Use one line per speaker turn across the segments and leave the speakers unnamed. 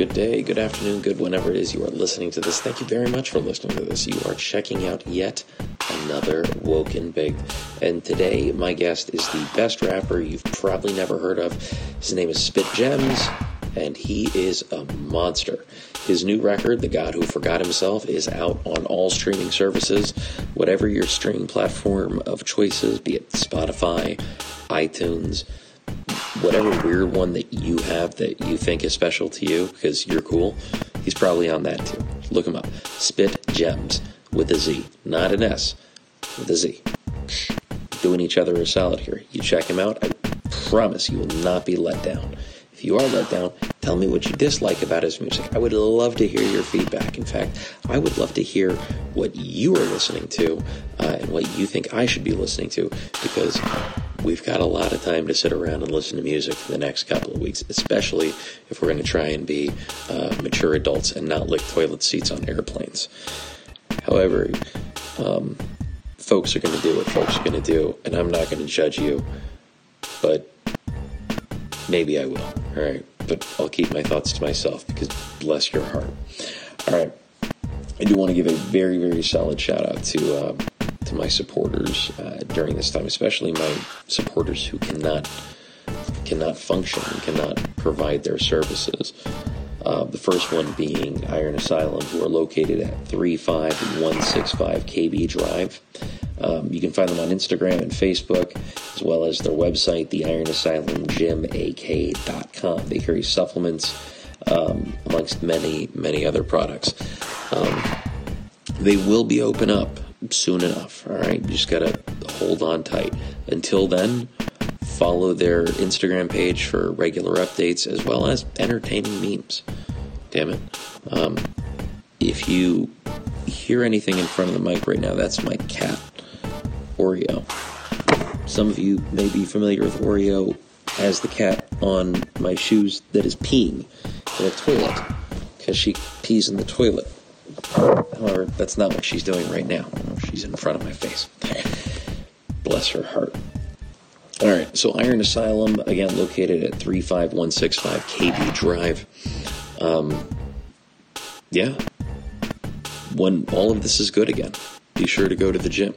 good day, good afternoon, good whenever it is you are listening to this. Thank you very much for listening to this. You are checking out yet another Woken Big. And today, my guest is the best rapper you've probably never heard of. His name is Spit Gemz, and he is a monster. His new record, The God Who Forgot Himself, is out on all streaming services. Whatever your streaming platform of choices, be it Spotify, iTunes, whatever weird one that you have that you think is special to you because you're cool, he's probably on that too. Look him up. Spit Gemz with a Z, not an S, with a Z. Doing each other a solid here. You check him out. I promise you will not be let down. If you are let down, tell me what you dislike about his music. I would love to hear your feedback. In fact, I would love to hear what you are listening to uh, and what you think I should be listening to because we've got a lot of time to sit around and listen to music for the next couple of weeks, especially if we're going to try and be uh, mature adults and not lick toilet seats on airplanes. However, um, folks are going to do what folks are going to do, and I'm not going to judge you, but maybe I will. All right, but I'll keep my thoughts to myself because bless your heart. All right, I do want to give a very, very solid shout out to. Uh, to my supporters uh, during this time, especially my supporters who cannot cannot function cannot provide their services. Uh, the first one being Iron Asylum, who are located at 35165 KB Drive. Um, you can find them on Instagram and Facebook, as well as their website, the Iron Asylum They carry supplements, um, amongst many, many other products. Um, they will be open up soon enough. All right, you just gotta hold on tight. Until then, follow their Instagram page for regular updates as well as entertaining memes. Damn it. Um, if you hear anything in front of the mic right now, that's my cat, Oreo. Some of you may be familiar with Oreo as the cat on my shoes that is peeing in a toilet because she pees in the toilet. However, that's not what she's doing right now. She's in front of my face. Bless her heart. All right, so Iron Asylum, again, located at 35165 KB Drive. Um, yeah. When all of this is good again, be sure to go to the gym.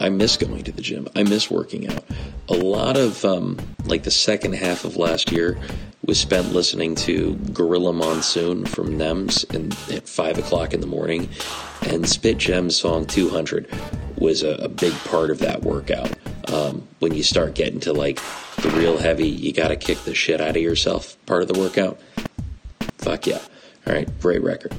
I miss going to the gym. I miss working out. A lot of, um, like the second half of last year, was spent listening to Gorilla Monsoon from NEMS in, at 5 o'clock in the morning. And Spit Gemz song 200 was a, a big part of that workout. Um, when you start getting to like the real heavy, you got to kick the shit out of yourself part of the workout. Fuck yeah. All right, great record.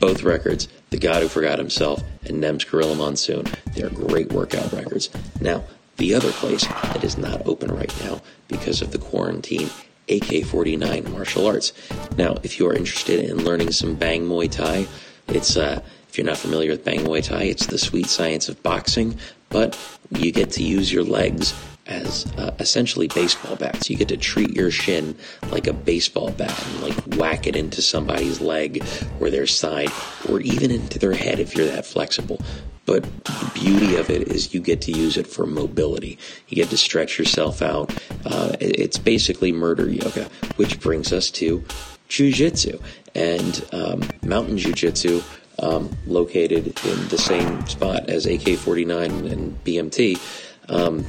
Both records, The God Who Forgot Himself and NEMS Gorilla Monsoon, they're great workout records. Now, the other place that is not open right now because of the quarantine AK 49 martial arts. Now, if you are interested in learning some Bang Muay Thai, it's, uh, if you're not familiar with Bang Muay Thai, it's the sweet science of boxing, but you get to use your legs as uh, essentially baseball bats. You get to treat your shin like a baseball bat and like whack it into somebody's leg or their side or even into their head if you're that flexible. But the beauty of it is you get to use it for mobility. You get to stretch yourself out. Uh, it's basically murder yoga, which brings us to jujitsu and um, mountain jujitsu. Um, located in the same spot as AK 49 and BMT. Um,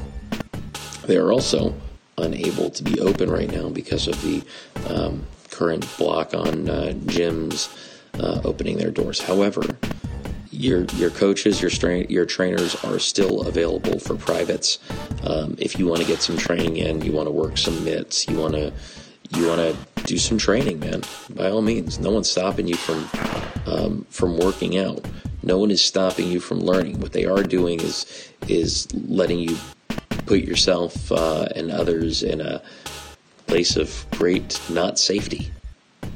they are also unable to be open right now because of the um, current block on uh, gyms uh, opening their doors. However, your your coaches, your strain, your trainers are still available for privates. Um, if you want to get some training in, you want to work some mitts, you want to you want to do some training, man. By all means, no one's stopping you from um, from working out. No one is stopping you from learning. What they are doing is is letting you put yourself uh, and others in a place of great not safety.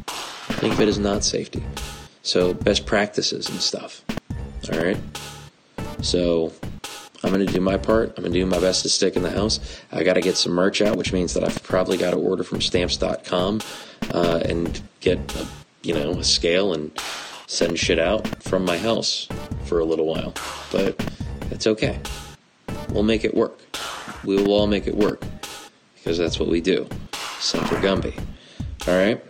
Think of it as not safety. So best practices and stuff. All right. So I'm going to do my part. I'm going to do my best to stick in the house. I got to get some merch out, which means that I've probably got to order from stamps.com uh, and get a, you know a scale and send shit out from my house for a little while. But that's okay. We'll make it work. We will all make it work because that's what we do. Semper Gumby. All right.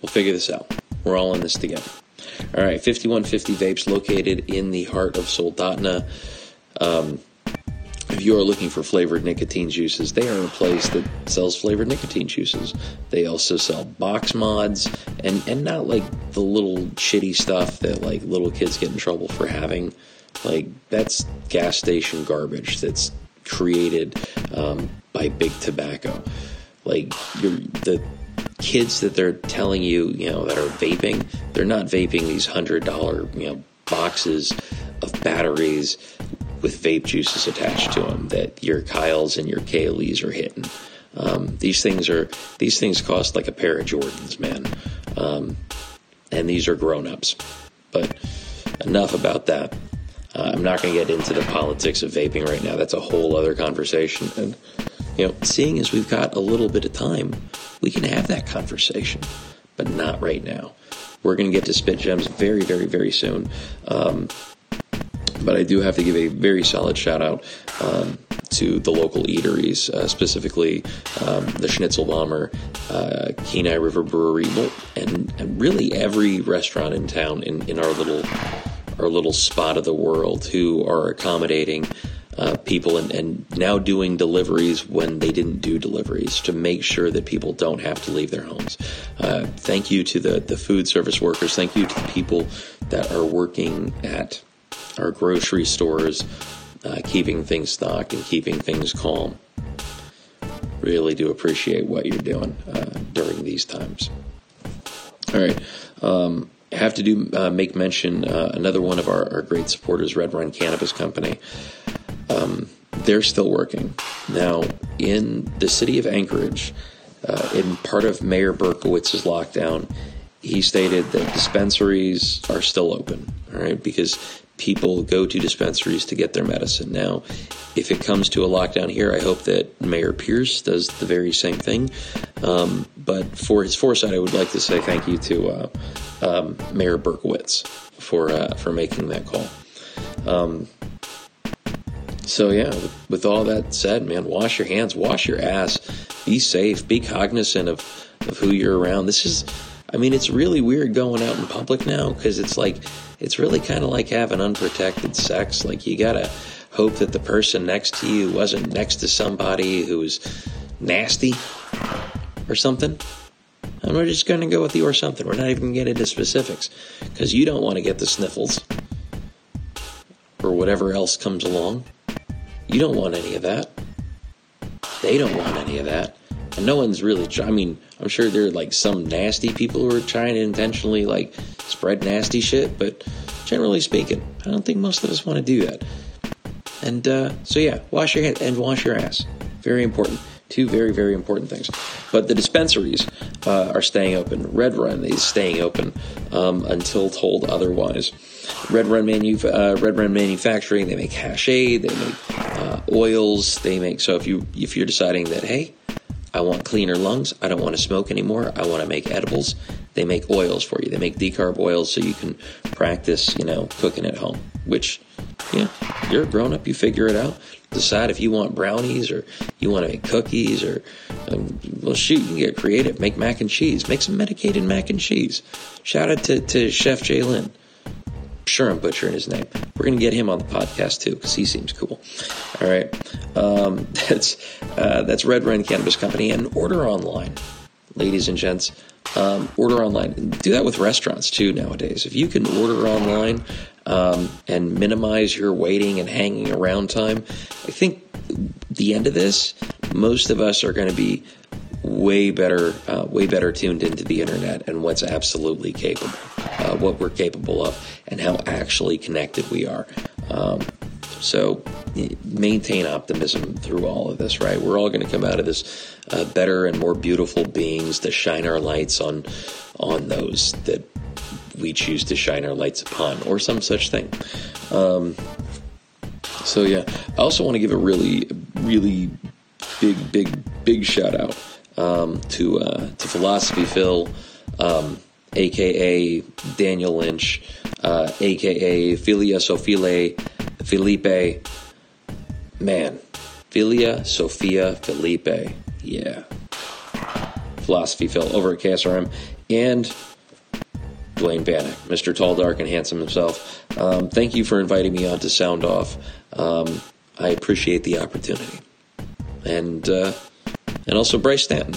We'll figure this out. We're all in this together. All right, 5150 Vapes located in the heart of Soldotna. Um, if you are looking for flavored nicotine juices, they are a place that sells flavored nicotine juices. They also sell box mods and, and not like the little shitty stuff that like little kids get in trouble for having. Like that's gas station garbage that's created um, by big tobacco. Like the kids that they're telling you, you know, that are vaping, they're not vaping these hundred dollar, you know, boxes of batteries with vape juices attached to them that your Kyles and your Kaylees are hitting. Um, these things are these things cost like a pair of Jordans, man. Um, and these are grown ups. But enough about that. Uh, I'm not going to get into the politics of vaping right now. That's a whole other conversation. And you know, seeing as we've got a little bit of time, we can have that conversation, but not right now. We're going to get to Spit Gemz very, very, very soon. Um, but I do have to give a very solid shout out um, to the local eateries, uh, specifically um, the Schnitzel Bomber, uh, Kenai River Brewery, and, and really every restaurant in town in, in our little our little spot of the world who are accommodating uh, people and, and, now doing deliveries when they didn't do deliveries to make sure that people don't have to leave their homes. Uh, thank you to the, the food service workers. Thank you to the people that are working at our grocery stores, uh, keeping things stocked and keeping things calm. Really do appreciate what you're doing uh, during these times. All right. Um, have to do uh, make mention uh, another one of our, our, great supporters, Red Run Cannabis Company. Um, they're still working now in the city of Anchorage. Uh, in part of Mayor Berkowitz's lockdown, he stated that dispensaries are still open. All right, because people go to dispensaries to get their medicine. Now, if it comes to a lockdown here, I hope that Mayor Pierce does the very same thing. Um, but for his foresight, I would like to say thank you to uh, um, Mayor Berkowitz for uh, for making that call. Um, so yeah, with, with, all that said, man, wash your hands, wash your ass, be safe, be cognizant of of who you're around. This is I mean, it's really weird going out in public now because it's like, it's really kind of like having unprotected sex. Like, you gotta hope that the person next to you wasn't next to somebody who was nasty or something. And we're just gonna go with the or something. We're not even gonna get into specifics because you don't want to get the sniffles or whatever else comes along. You don't want any of that. They don't want any of that. And no one's really, I mean, I'm sure there are like some nasty people who are trying to intentionally like spread nasty shit, but generally speaking, I don't think most of us want to do that. And uh, so, yeah, wash your hands and wash your ass. Very important. Two very, very important things. But the dispensaries uh, are staying open. Red Run is staying open um, until told otherwise. Red Run, manu- uh, Red Run Manufacturing, they make hashay, they make uh, oils, they make. So if you if you're deciding that hey, I want cleaner lungs. I don't want to smoke anymore. I want to make edibles. They make oils for you. They make decarb oils so you can practice, you know, cooking at home. Which, yeah, you're a grown up. You figure it out. Decide if you want brownies or you want to make cookies or, um, well, shoot, you can get creative. Make mac and cheese. Make some medicated mac and cheese. Shout out to, to Chef Jalen sure I'm butchering his name. We're going to get him on the podcast too because he seems cool. All right, um, that's uh, that's Red Run Cannabis Company and order online, ladies and gents. Um, order online. Do that with restaurants too nowadays. If you can order online um, and minimize your waiting and hanging around time, I think the end of this, most of us are going to be way better, uh, way better tuned into the internet and what's absolutely capable, uh, what we're capable of, and how actually connected we are. Um, so maintain optimism through all of this, right? We're all going to come out of this uh, better and more beautiful beings to shine our lights on on those that we choose to shine our lights upon, or some such thing. Um, so yeah, I also want to give a really, really big, big, big shout out um, to uh, to Philosophy Phil, um, aka Daniel Lynch, uh, aka Filia Sofile Felipe. Man, Filia Sophia Felipe. Yeah. Philosophy Phil over at KSRM and Duane Bannock, Mr. Tall, Dark, and Handsome himself. Um, thank you for inviting me on to Sound Off. Um, I appreciate the opportunity. And, uh, and also Bryce Stanton.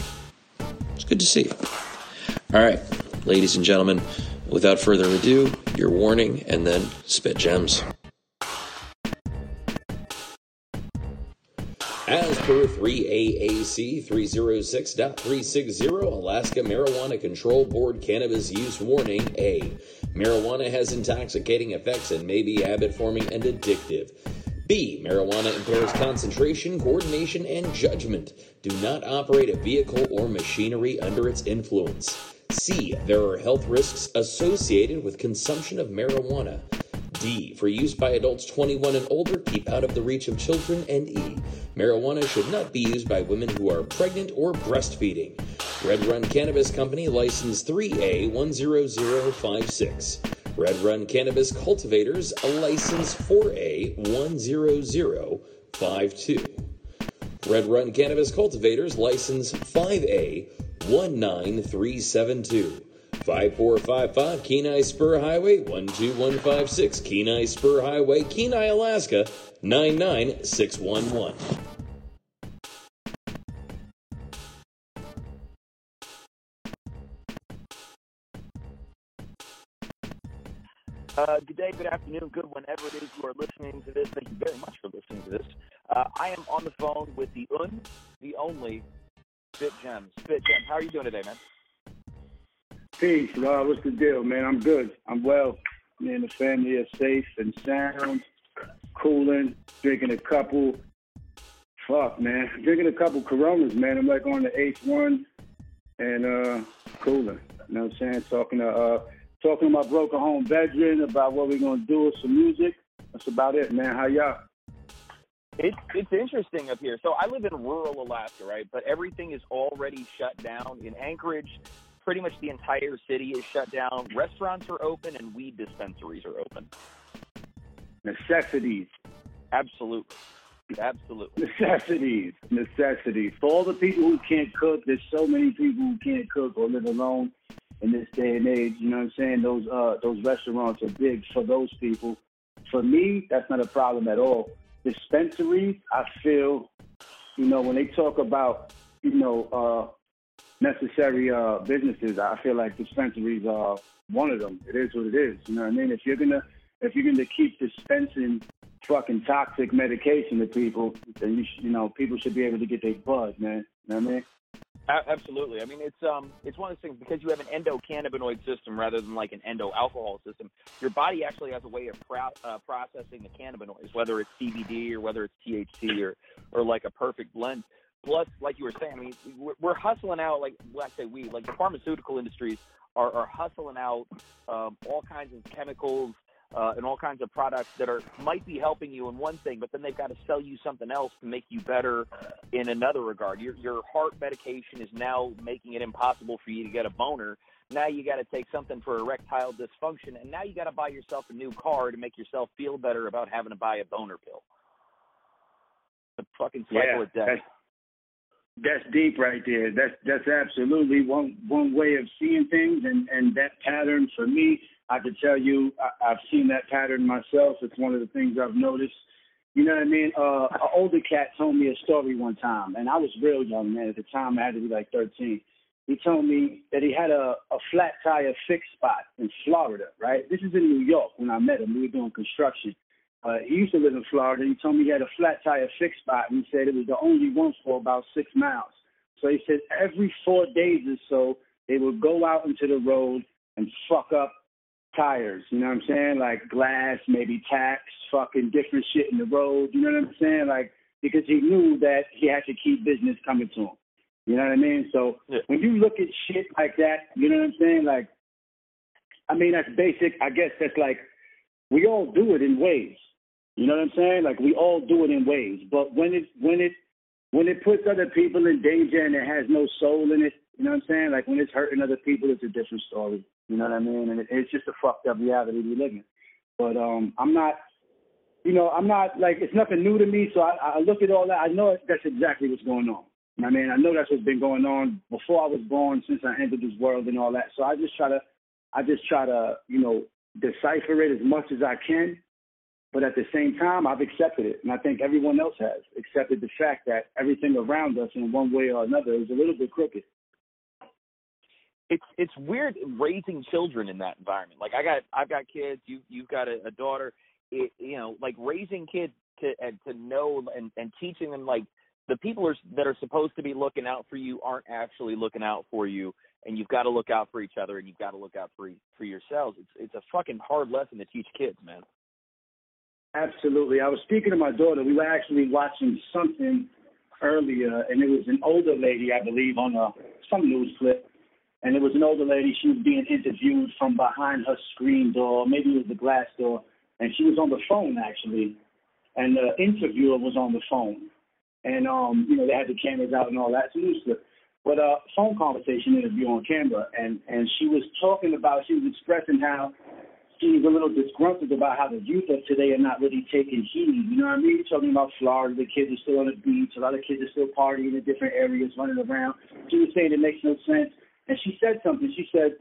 It's good to see you. All right, ladies and gentlemen, without further ado, your warning and then spit gemz. As per 3AAC 306.360, Alaska Marijuana Control Board Cannabis Use Warning A. Marijuana has intoxicating effects and may be habit forming and addictive. B. Marijuana impairs concentration, coordination, and judgment. Do not operate a vehicle or machinery under its influence. C. There are health risks associated with consumption of marijuana. D. For use by adults 21 and older, keep out of the reach of children. And E. Marijuana should not be used by women who are pregnant or breastfeeding. Red Run Cannabis Company, license 3A10056. Red Run Cannabis Cultivators, license 4A10052. Red Run Cannabis Cultivators, license 5A19372. 5455 Kenai Spur Highway 12156 Kenai Spur Highway, Kenai, Alaska 99611.
Uh, good day, good afternoon, good whenever it is you are listening to this. Thank you very much for listening to this. Uh, I am on the phone with the un, the only Spit Gemz. Spit Gemz, how are you doing today, man?
Peace, Rob. What's the deal, man? I'm good. I'm well. Me and the family are safe and sound, cooling, drinking a couple. Fuck, man. Drinking a couple Coronas, man. I'm like on the eighth one and uh cooling. You know what I'm saying? Talking to uh talking to my broken home veteran about what we're gonna do with some music. That's about it, man. How y'all?
It's it's interesting up here. So I live in rural Alaska, right? But everything is already shut down. In Anchorage, pretty much the entire city is shut down. Restaurants are open and weed dispensaries are open.
Necessities.
Absolutely. Absolutely.
Necessities. Necessities. For all the people who can't cook, there's so many people who can't cook or live alone in this day and age. You know what I'm saying? Those uh those restaurants are big for those people. For me, that's not a problem at all. Dispensaries, I feel, you know, when they talk about, you know, uh necessary uh, businesses. I feel like dispensaries are one of them. It is what it is. You know what I mean? If you're gonna if you're gonna keep dispensing fucking toxic medication to people, then you sh- you know people should be able to get their buzz, man. You know what I mean?
Absolutely. I mean, it's um, it's one of those things because you have an endocannabinoid system rather than like an endo alcohol system. Your body actually has a way of pro- uh, processing the cannabinoids, whether it's CBD or whether it's THC or or like a perfect blend. Plus, like you were saying, I mean, we're, we're hustling out like well, I say we like the pharmaceutical industries are, are hustling out um, all kinds of chemicals uh, and all kinds of products that are might be helping you in one thing, but then they've got to sell you something else to make you better in another regard. Your your heart medication is now making it impossible for you to get a boner. Now you got to take something for erectile dysfunction, and now you got to buy yourself a new car to make yourself feel better about having to buy a boner pill. The fucking cycle
yeah,
of death.
That's deep right there. That's that's absolutely one one way of seeing things, and and that pattern for me, I can tell you, I, I've seen that pattern myself. It's one of the things I've noticed. You know what I mean? Uh, an older cat told me a story one time, and I was real young, man. At the time, I had to be like 13. He told me that he had a, a flat tire fixed spot in Florida, right? This is in New York when I met him. We were doing construction. Uh, he used to live in Florida. He told me he had a flat tire fixed spot, and he said it was the only one for about six miles. So he said every four days or so, they would go out into the road and fuck up tires. You know what I'm saying? Like glass, maybe tacks, fucking different shit in the road. You know what I'm saying? Like because he knew that he had to keep business coming to him. You know what I mean? So
yeah.
when you look at shit like that, you know what I'm saying? Like, I mean that's basic. I guess that's like we all do it in ways. You know what I'm saying? Like we all do it in ways, but when it when it when it puts other people in danger and it has no soul in it, you know what I'm saying? Like when it's hurting other people, it's a different story. You know what I mean? And it, it's just a fucked up reality we live in. But um, I'm not, you know, I'm not like it's nothing new to me. So I, I look at all that. I know that's exactly what's going on. I mean, I know that's what's been going on before I was born, since I entered this world and all that. So I just try to, I just try to, you know, decipher it as much as I can. But at the same time, I've accepted it, and I think everyone else has accepted the fact that everything around us, in one way or another, is a little bit crooked.
It's it's weird raising children in that environment. Like I got I've got kids. You you've got a, a daughter. It, you know, like raising kids to and to know and and teaching them like the people are, that are supposed to be looking out for you aren't actually looking out for you, and you've got to look out for each other, and you've got to look out for for yourselves. It's it's a fucking hard lesson to teach kids, man.
Absolutely. I was speaking to my daughter. We were actually watching something earlier, and it was an older lady, I believe, on a some news clip, and it was an older lady. She was being interviewed from behind her screen door, maybe it was the glass door, and she was on the phone actually, and the interviewer was on the phone and um, you know, they had the cameras out and all that. So it was but uh, phone conversation interview on camera, and and she was talking about, she was expressing how she's a little disgruntled about how the youth of today are not really taking heed. You know what I mean? Talking about Florida, the kids are still on the beach, a lot of kids are still partying in different areas, running around. She was saying it makes no sense, and she said something. She said,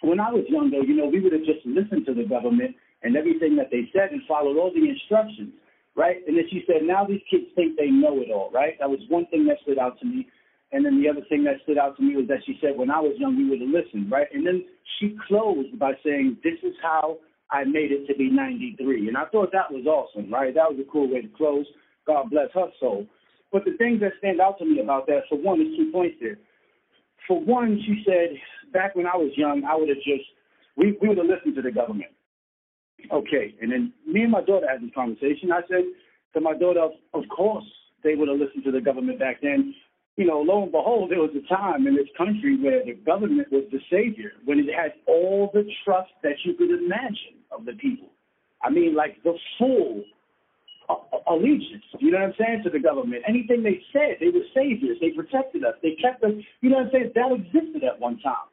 "When I was younger, you know, we would have just listened to the government and everything that they said and followed all the instructions." right? And then she said, now these kids think they know it all, right? That was one thing that stood out to me. And then the other thing that stood out to me was that she said, when I was young, we would have listened, right? And then she closed by saying, this is how I made it to be 93. And I thought that was awesome, right? That was a cool way to close. God bless her soul. But the things that stand out to me about that, for one, is two points there. For one, she said, back when I was young, I would have just, we, we would have listened to the government. Okay. And then me and my daughter had this conversation. I said to my daughter, of course they would have listened to the government back then. You know, lo and behold, there was a time in this country where the government was the savior, when it had all the trust that you could imagine of the people. I mean, like the full allegiance, you know what I'm saying, to the government. Anything they said, they were saviors. They protected us. They kept us, you know what I'm saying? That existed at one time.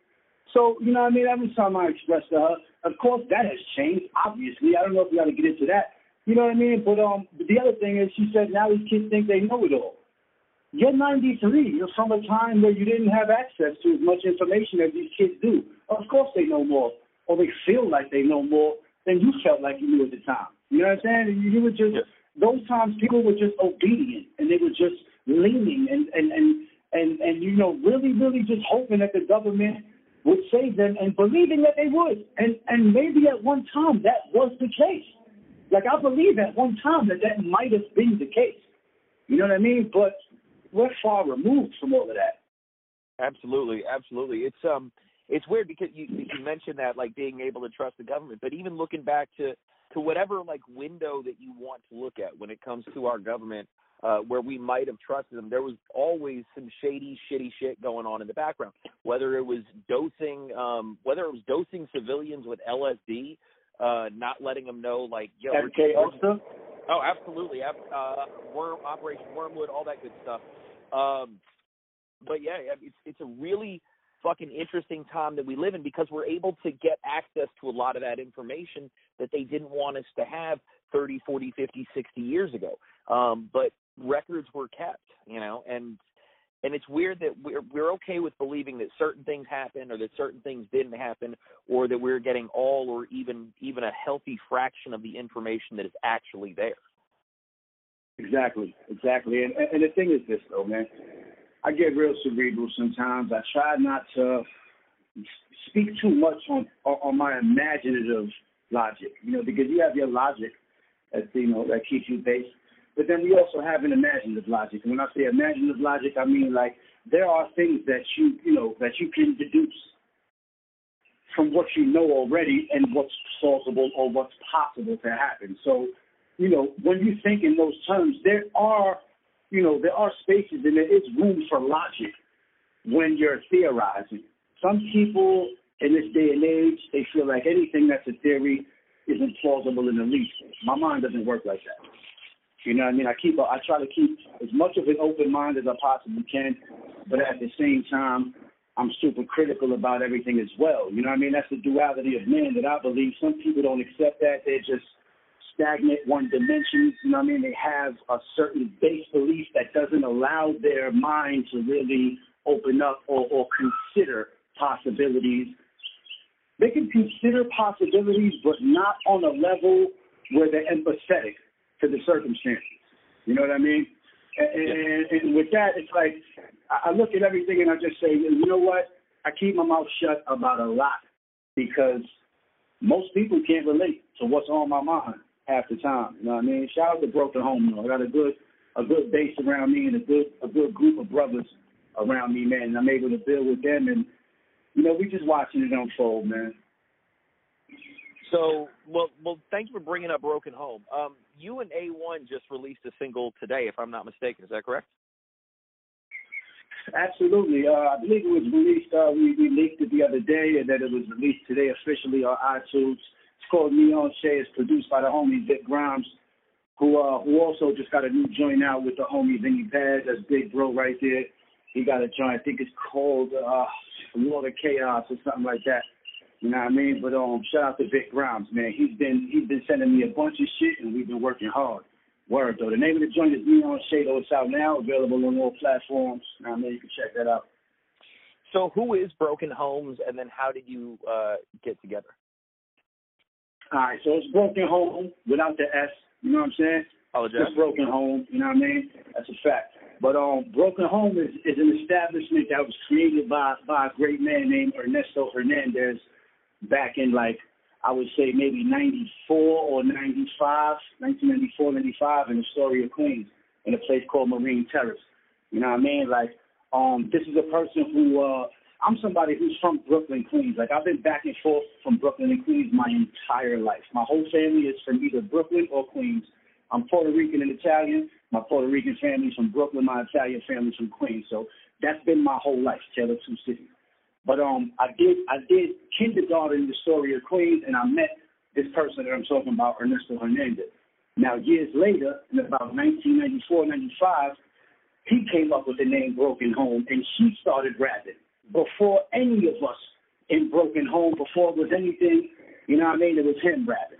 So, you know what I mean? Every time I expressed to her, of course that has changed, obviously. I don't know if we got to get into that. You know what I mean? But um, the other thing is, she said now these kids think they know it all. You're 93. You're from a time where you didn't have access to as much information as these kids do. Of course they know more, or they feel like they know more than you felt like you knew at the time. You know what I'm saying? You were just those times people were just obedient and they were just leaning and and and and and you know really really just hoping that the government would save them and believing that they would. And and maybe at one time that was the case. Like I believe at one time that that might have been the case. You know what I mean? But we're far removed from all of that.
Absolutely, absolutely. It's um it's weird because you you mentioned that like being able to trust the government, but even looking back to to whatever like window that you want to look at when it comes to our government, uh, where we might have trusted them, there was always some shady, shitty shit going on in the background. Whether it was dosing, um, whether it was dosing civilians with LSD, uh, not letting them know, like, yo,
MK Ultra.
Oh, absolutely. Uh, worm Operation Wormwood, all that good stuff. Um, but yeah, it's it's a really fucking interesting time that we live in because we're able to get access to a lot of that information that they didn't want us to have 30, 40, 50, 60 years ago. Um, but records were kept, you know, and and it's weird that we're we're okay with believing that certain things happened or that certain things didn't happen or that we're getting all or even even a healthy fraction of the information that is actually there.
Exactly, exactly. And and the thing is this though, man. I get real cerebral sometimes. I try not to speak too much on on my imaginative logic, you know, because you have your logic that you know that keeps you based but then we also have an imaginative logic. And when I say imaginative logic, I mean like there are things that you you know that you can deduce from what you know already and what's plausible or what's possible to happen. So, you know, when you think in those terms, there are you know there are spaces and there is room for logic when you're theorizing. Some people in this day and age, they feel like anything that's a theory isn't plausible in the least. My mind doesn't work like that. You know what I mean? I keep I try to keep as much of an open mind as I possibly can, but at the same time, I'm super critical about everything as well. You know what I mean? That's the duality of man that I believe. Some people don't accept that. They're just stagnant, one dimension. You know what I mean? They have a certain base belief that doesn't allow their mind to really open up or, or consider possibilities. They can consider possibilities, but not on a level where they're empathetic to the circumstances. You know what I mean? And, and, and with that, it's like I look at everything and I just say, you know what? I keep my mouth shut about a lot because most people can't relate to what's on my mind half the time. You know what I mean? Shout out to Broken Home. Know, I got a good a good base around me and a good a good group of brothers around me, man. And I'm able to build with them, and you know, we just watching it unfold, man.
So, well, well, thank you for bringing up Broken Home. Um, you and A1 just released a single today, if I'm not mistaken. Is that correct?
Absolutely. Uh, I believe it was released. Uh, we, we leaked it the other day, and that it was released today officially on iTunes. It's called Neon Shade. It's produced by the homie Vic Grimes, who uh, who also just got a new joint out with the homie Vinnie Paz. That's Big Bro right there. He got a joint. I think it's called uh, Lord of Chaos or something like that. You know what I mean? But um, shout out to Vic Grimes, man. He's been he's been sending me a bunch of shit, and we've been working hard. Word though. The name of the joint is Neon Shado. It's out now, available on all platforms. I mean, you can check that out.
So, who is Broken Homes, and then how did you uh, get together?
All right, so it's Broken Home without the S. You know what I'm saying?
Apologize.
Just Broken Home. You know what I mean? That's a fact. But um, Broken Home is, is an establishment that was created by by a great man named Ernesto Hernandez back in like I would say maybe 94 or 95, 1994, 95 in Astoria, Queens, in a place called Marine Terrace. You know what I mean? Like, um, this is a person who, uh, I'm somebody who's from Brooklyn, Queens. Like, I've been back and forth from Brooklyn and Queens my entire life. My whole family is from either Brooklyn or Queens. I'm Puerto Rican and Italian. My Puerto Rican family's from Brooklyn. My Italian family's from Queens. So that's been my whole life, Tale of Two Cities. But um, I did I did kindergarten in the story of Queens, and I met this person that I'm talking about, Ernesto Hernandez. Now, years later, in about 1994, 95, he came up with the name Broken Home, and he started rapping before any of us in Broken Home, before it was anything, you know what I mean? It was him rapping.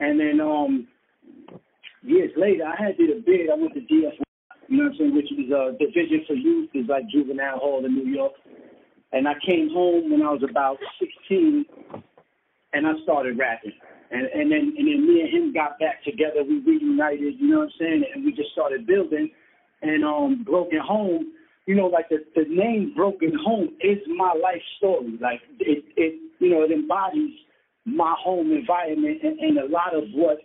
And then um, years later, I had did a bid. I went to DF, you know what I'm saying, which is a division for youth, is like juvenile hall in New York. And I came home when I was about 16, and I started rapping. And and then and then me and him got back together. We reunited, you know what I'm saying? And we just started building. And um, Broken Home, you know, like the the name Broken Home is my life story. Like it it you know it embodies my home environment and, and a lot of what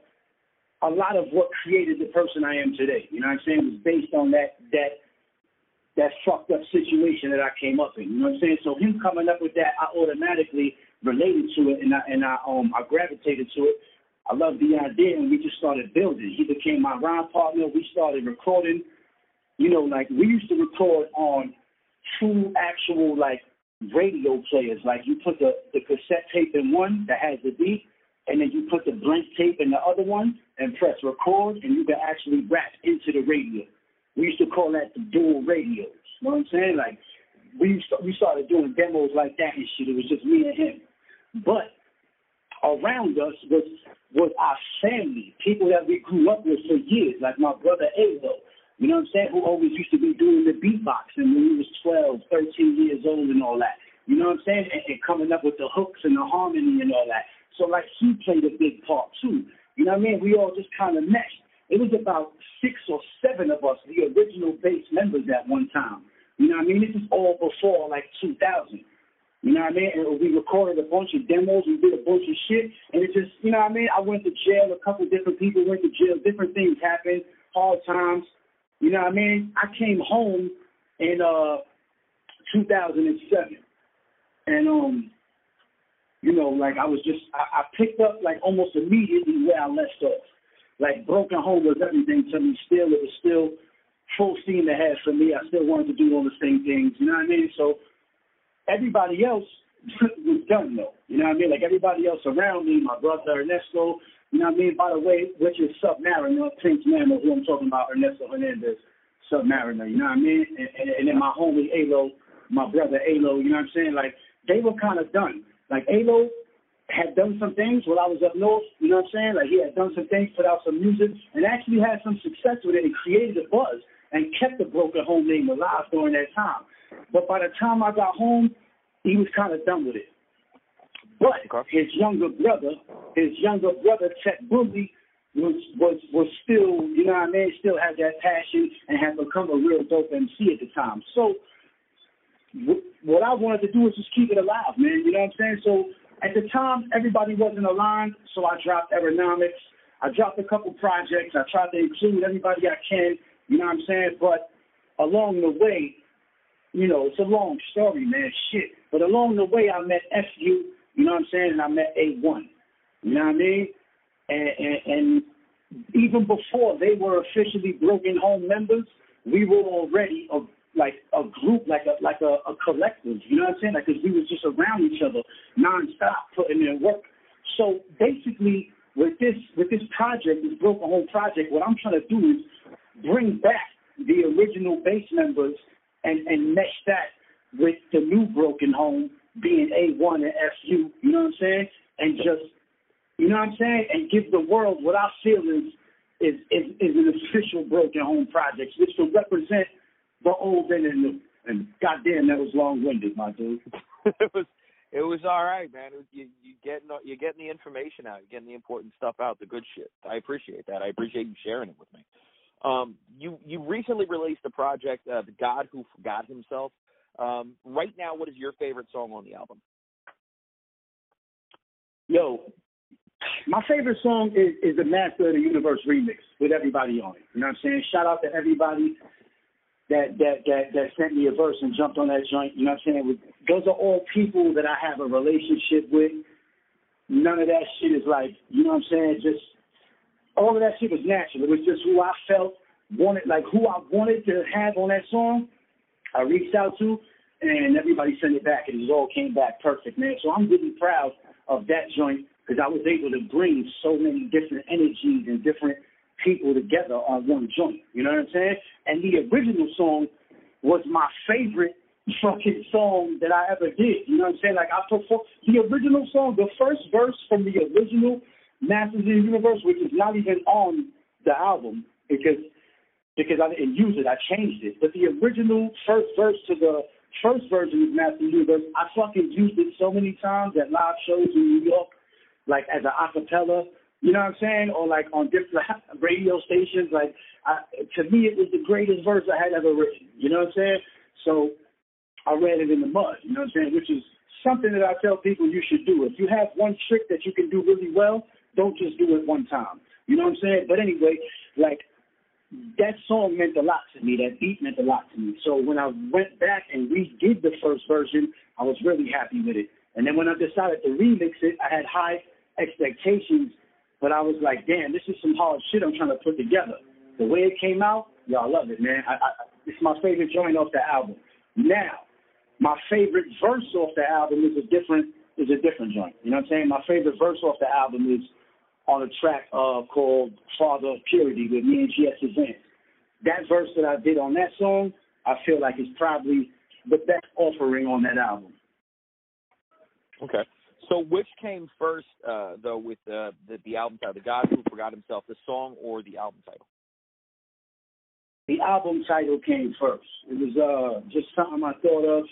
a lot of what created the person I am today. You know what I'm saying? It was based on that that that fucked up situation that I came up in. You know what I'm saying? So him coming up with that, I automatically related to it, and I and I um I gravitated to it. I loved the idea, and we just started building. He became my rhyme partner. We started recording. You know, like we used to record on two actual like radio players. Like you put the the cassette tape in one that has the beat, and then you put the blank tape in the other one, and press record, and you can actually rap into the radio. We used to call that the dual radios. You know what I'm saying? Like we we started doing demos like that and shit. It was just me and him. But around us was was our family, people that we grew up with for years, like my brother Avo. You know what I'm saying? Who always used to be doing the beatboxing when he was 12, 13 years old and all that. You know what I'm saying? And, and coming up with the hooks and the harmony and all that. So like he played a big part too. You know what I mean? We all just kind of meshed. It was about six or seven of us, the original base members at one time. You know what I mean? This is all before like 2000. You know what I mean? And we recorded a bunch of demos, we did a bunch of shit, and it just, you know what I mean? I went to jail, a couple different people went to jail, different things happened, hard times. You know what I mean? I came home in uh 2007, and um, you know, like I was just, I, I picked up like almost immediately where I left off like Broken Home was everything to me. Still, it was still full steam ahead for me. I still wanted to do all the same things. You know what I mean? So everybody else was done though. You know what I mean? Like everybody else around me, my brother Ernesto. You know what I mean? By the way, which is Submariner, Prince Mammal, who I'm talking about, Ernesto Hernandez, Submariner. You know what I mean? And, and, and then my homie Alo, my brother Alo. You know what I'm saying? Like they were kind of done. Like Alo had done some things while I was up north. You know what I'm saying? Like he had done some things, put out some music, and actually had some success with it and created a buzz and kept the broken home name alive during that time. But by the time I got home, he was kind of done with it. But okay. his younger brother, his younger brother Tech Bully, was was was still, you know what I mean, still had that passion and had become a real dope MC at the time. So what I wanted to do was just keep it alive, man. You know what I'm saying? So at the time, everybody wasn't aligned, so I dropped Aeronomics. I dropped a couple projects. I tried to include everybody I can. You know what I'm saying? But along the way, you know, it's a long story, man. Shit. But along the way, I met FU. You know what I'm saying? And I met A1. You know what I mean? And, and, and even before they were officially Broken Home members, we were already a like a group, like a like a, a collective. You know what I'm saying? Like, cause we was just around each other nonstop, putting in work. So basically, with this with this project, this Broken Home project, what I'm trying to do is bring back the original base members and and mesh that with the new Broken Home being A1 and FU. You know what I'm saying? And just you know what I'm saying? And give the world what I feel is is is, is an official Broken Home project, which will represent the old and the new. And goddamn, that was long winded, my dude.
it was it was all right, man. It was, you you getting you're getting the information out, you're getting the important stuff out, the good shit. I appreciate that. I appreciate you sharing it with me. Um, you you recently released a project, uh, the God Who Forgot Himself. Um, right now, what is your favorite song on the album?
Yo, my favorite song is, is the Master of the Universe remix with everybody on it. You know what I'm saying? Shout out to everybody that that that that sent me a verse and jumped on that joint. You know what I'm saying? Those are all people that I have a relationship with. None of that shit is like, you know what I'm saying? Just all of that shit was natural. It was just who I felt wanted, like who I wanted to have on that song. I reached out to, and everybody sent it back, and it all came back perfect, man. So I'm really proud of that joint because I was able to bring so many different energies and different people together on one joint. You know what I'm saying? And the original song was my favorite fucking song that I ever did. You know what I'm saying? Like I performed the original song, the first verse from the original Masters of the Universe, which is not even on the album because because I didn't use it, I changed it. But the original first verse to the first version of Masters of the Universe, I fucking used it so many times at live shows in New York, like as an acapella you know what I'm saying? Or like on different radio stations. Like I, to me, it was the greatest verse I had ever written. You know what I'm saying? So I read it in the mud. You know what I'm saying? Which is something that I tell people you should do. If you have one trick that you can do really well, don't just do it one time. You know what I'm saying? But anyway, like that song meant a lot to me. That beat meant a lot to me. So when I went back and redid the first version, I was really happy with it. And then when I decided to remix it, I had high expectations but I was like, damn, this is some hard shit I'm trying to put together. The way it came out, y'all love it, man. I, I, it's my favorite joint off the album. Now, my favorite verse off the album is a different is a different joint. You know what I'm saying? My favorite verse off the album is on a track uh, called Father of Purity with me and GS Event. That verse that I did on that song, I feel like is probably the best offering on that album.
Okay. So, which came first, uh, though, with uh, the the album title, "The God Who Forgot Himself," the song or the album title?
The album title came first. It was uh, just something I thought of.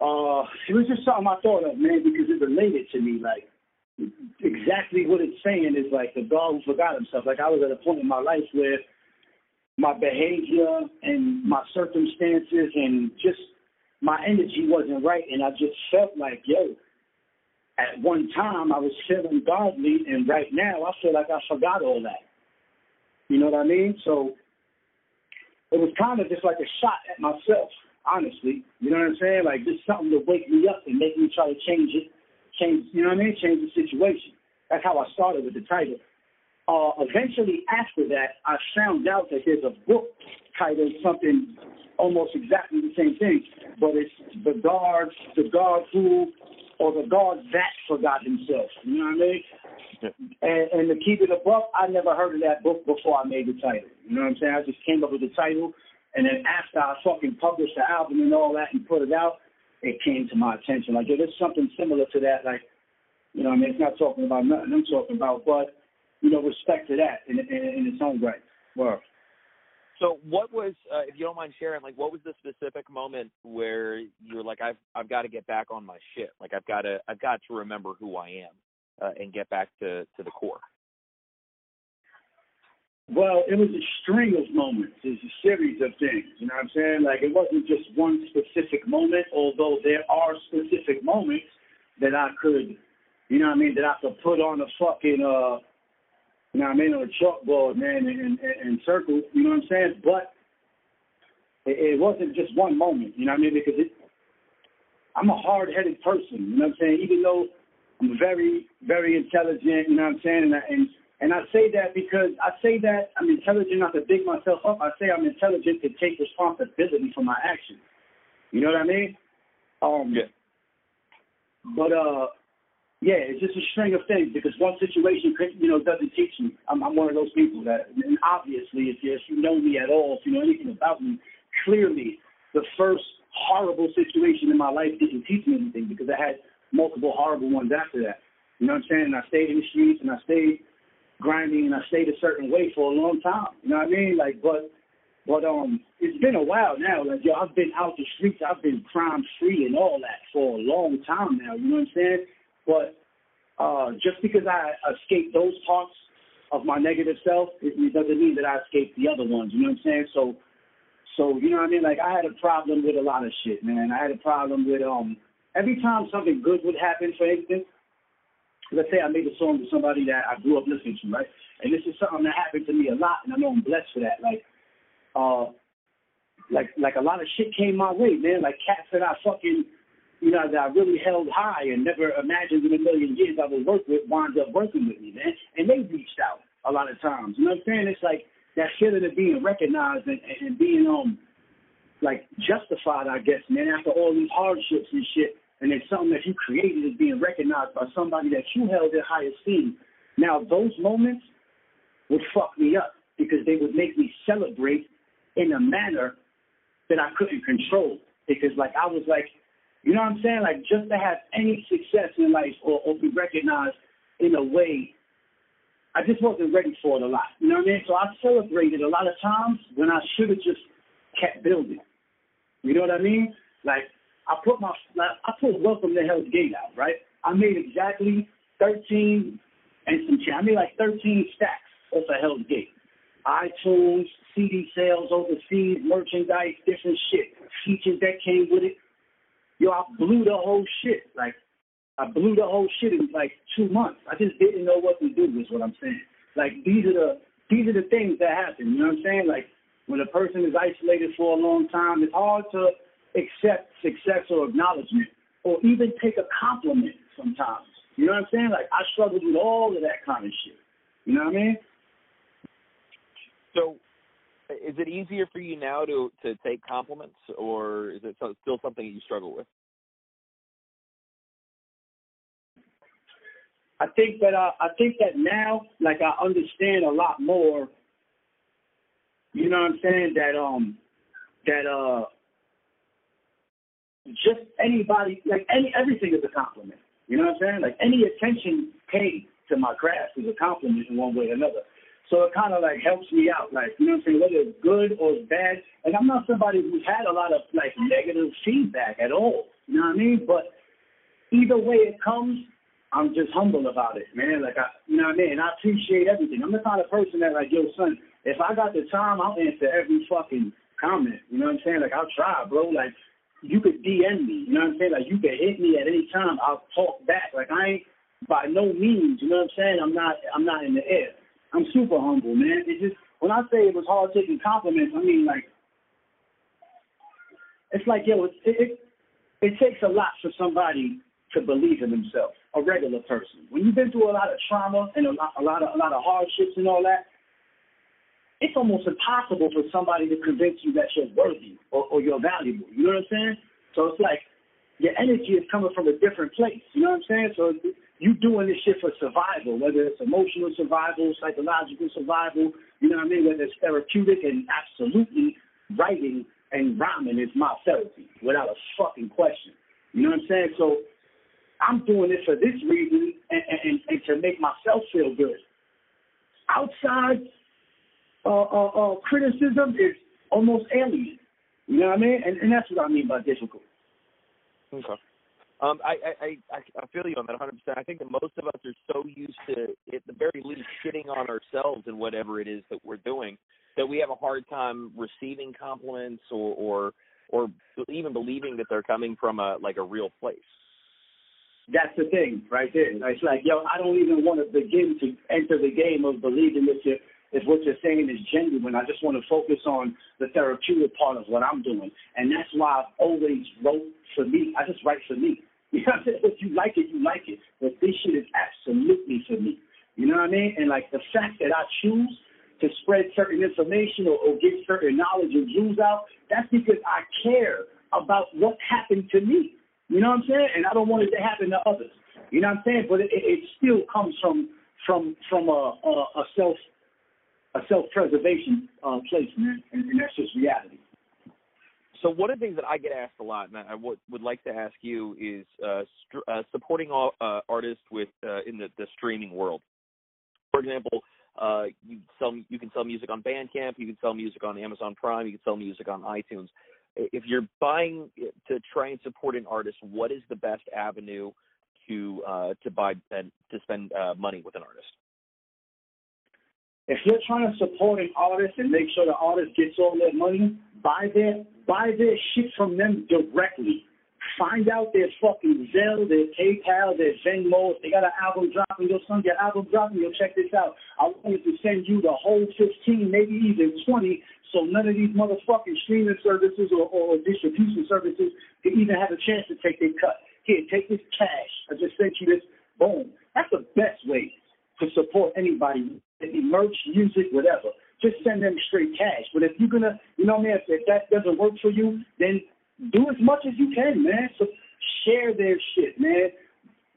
Uh, it was just something I thought of, man, because it related to me. Like exactly what it's saying is like the God who forgot himself. Like I was at a point in my life where my behavior and my circumstances and just my energy wasn't right, and I just felt like, yo, at one time I was feeling godly, and right now I feel like I forgot all that. You know what I mean? So it was kind of just like a shot at myself, honestly. You know what I'm saying? Like just something to wake me up and make me try to change it, change. You know what I mean? Change the situation. That's how I started with the title. Uh, eventually, after that, I found out that there's a book titled something almost exactly the same thing, but it's the God, the God who or the God that forgot himself. You know what I mean? Yeah. And, and to keep it a book, I never heard of that book before I made the title. You know what I'm saying? I just came up with the title, and then after I fucking published the album and all that and put it out, it came to my attention. Like, there's something similar to that. Like, You know, what I mean, it's not talking about nothing I'm talking about, but you know, respect to that in, in, in its own right. Well.
So, what was, uh, if you don't mind sharing, like, what was the specific moment where you were like, "I've I've got to get back on my shit. Like, I've got to I've got to remember who I am uh, and get back to to the core."
Well, it was a string of moments. It's a series of things. You know what I'm saying? Like, it wasn't just one specific moment. Although there are specific moments that I could, you know what I mean, that I could put on a fucking uh you know what I mean, on a chalkboard, man, and, and, and circle, you know what I'm saying? But it, it wasn't just one moment, you know what I mean? Because it, I'm a hard-headed person, you know what I'm saying? Even though I'm very, very intelligent, you know what I'm saying? And I, and, and I say that because I say that I'm intelligent not to big myself up. I say I'm intelligent to take responsibility for my actions. You know what I mean? Um,
yeah.
But uh, yeah, it's just a string of things because one situation, you know, doesn't teach me. I'm, I'm one of those people that, and obviously, if you, if you know me at all, if you know anything about me, clearly the first horrible situation in my life didn't teach me anything because I had multiple horrible ones after that. You know what I'm saying? And I stayed in the streets and I stayed grinding and I stayed a certain way for a long time. You know what I mean? Like, but, but um, it's been a while now. Like, yo, I've been out the streets, I've been crime free and all that for a long time now. You know what I'm saying? But uh, just because I escaped those parts of my negative self, it, doesn't mean that I escaped the other ones. You know what I'm saying? So, so you know what I mean? Like I had a problem with a lot of shit, man. I had a problem with um every time something good would happen, for instance. Let's say I made a song with somebody that I grew up listening to, right? And this is something that happened to me a lot, and I know I'm blessed for that. Like, uh, like like a lot of shit came my way, man. Like cats that I fucking you know, that I really held high and never imagined in a million years I would work with wound up working with me, man. And they reached out a lot of times. You know what I'm saying? It's like that feeling of being recognized and, and being um like justified, I guess, man, after all these hardships and shit. And it's something that you created is being recognized by somebody that you held in high esteem. Now those moments would fuck me up because they would make me celebrate in a manner that I couldn't control. Because like I was like you know what I'm saying? Like just to have any success in life or, or be recognized in a way, I just wasn't ready for it a lot. You know what I mean? So I celebrated a lot of times when I should have just kept building. You know what I mean? Like I put my like, I put Welcome to Hell's Gate out, right? I made exactly 13 and some change. I made like 13 stacks off of Hell's Gate. iTunes, CD sales overseas, merchandise, different shit, features that came with it yo, I blew the whole shit. Like, I blew the whole shit in like two months. I just didn't know what to do. Is what I'm saying. Like, these are the these are the things that happen. You know what I'm saying? Like, when a person is isolated for a long time, it's hard to accept success or acknowledgement, or even take a compliment sometimes. You know what I'm saying? Like, I struggled with all of that kind of shit. You know what I mean?
So is it easier for you now to to take compliments, or is it still something that you struggle with?
I think that I, I think that now, like I understand a lot more. You know what I'm saying? That um, that uh, just anybody, like any everything is a compliment. You know what I'm saying? Like any attention paid to my craft is a compliment in one way or another. So it kind of like helps me out, like, you know what I'm saying, whether it's good or it's bad. And I'm not somebody who's had a lot of like negative feedback at all. You know what I mean? But either way it comes, I'm just humble about it, man. Like I you know what I mean? I appreciate everything. I'm the kind of person that like, yo, son, if I got the time, I'll answer every fucking comment. You know what I'm saying? Like I'll try, bro. Like you could DM me, you know what I'm saying? Like you could hit me at any time. I'll talk back. Like I ain't by no means, you know what I'm saying? I'm not I'm not in the air. I'm super humble, man. It just when I say it was hard taking compliments, I mean like it's like yo, it, it it takes a lot for somebody to believe in themselves, a regular person. When you've been through a lot of trauma and a lot, a lot of a lot of hardships and all that, it's almost impossible for somebody to convince you that you're worthy or, or you're valuable. You know what I'm saying? So it's like your energy is coming from a different place. You know what I'm saying? So you doing this shit for survival, whether it's emotional survival, psychological survival, you know what I mean? Whether it's therapeutic and absolutely writing and rhyming is my therapy without a fucking question. You know what I'm saying? So I'm doing this for this reason and, and, and to make myself feel good. Outside uh, uh, uh, criticism is almost alien. You know what I mean? And, and that's what I mean by difficult.
Okay. Um, I, I, I, I feel you on that 100%. I think that most of us are so used to, at the very least, shitting on ourselves and whatever it is that we're doing that we have a hard time receiving compliments or, or, or even believing that they're coming from a like a real place.
That's the thing right there. It's like, yo, I don't even want to begin to enter the game of believing that you if what you're saying is genuine. I just want to focus on the therapeutic part of what I'm doing. And that's why I've always wrote for me. I just write for me. You know what I'm saying? If you like it, you like it. But this shit is absolutely for me. You know what I mean? And like the fact that I choose to spread certain information or, or get certain knowledge and views out, that's because I care about what happened to me. You know what I'm saying? And I don't want it to happen to others. You know what I'm saying? But it, it still comes from from from a, a, a self a self-preservation uh, place, man, and, and that's just reality.
So one of the things that I get asked a lot, and I would would like to ask you, is uh, uh, supporting all, uh, artists with uh, in the, the streaming world. For example, uh, you sell you can sell music on Bandcamp, you can sell music on Amazon Prime, you can sell music on iTunes. If you're buying to try and support an artist, what is the best avenue to uh, to buy and to spend uh, money with an artist?
If you're trying to support an artist and make sure the artist gets all their money, buy their buy their shit from them directly. Find out their fucking Zelle, their PayPal, their Venmo. If they got an album dropping, your son get album dropping, you'll check this out. I wanted to send you the whole 15, maybe even 20, so none of these motherfucking streaming services or, or distribution services can even have a chance to take their cut. Here, take this cash. I just sent you this. Boom. That's the best way to support anybody merch, music, whatever. Just send them straight cash. But if you're gonna, you know, what I man, if that doesn't work for you, then do as much as you can, man. So share their shit, man.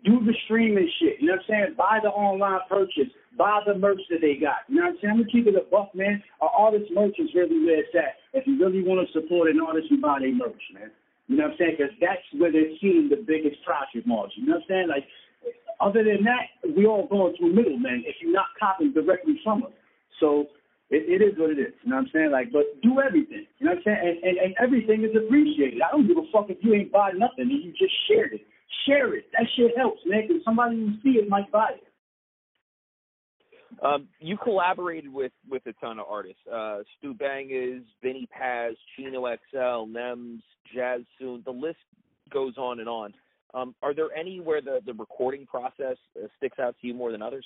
Do the streaming shit. You know what I'm saying? Buy the online purchase. Buy the merch that they got. You know what I'm saying? I'm gonna keep it a buck, man. Our artist merch is really where it's at. If you really want to support an artist, you buy their merch, man. You know what I'm saying? Because that's where they're seeing the biggest profit margin. You know what I'm saying? Like other than that, we all going through middlemen if you're not copying directly from us. So it, it is what it is. You know what I'm saying? Like, but do everything. You know what I'm saying? And, and, and everything is appreciated. I don't give a fuck if you ain't buy nothing and you just shared it. Share it. That shit helps, man, because somebody who see it might buy it.
Um, you collaborated with with a ton of artists, uh, Stu Bangas, Vinnie Paz, Chino XL, Nems, Jazz Soon. The list goes on and on. Um, are there any where the, the recording process uh, sticks out to you more than others?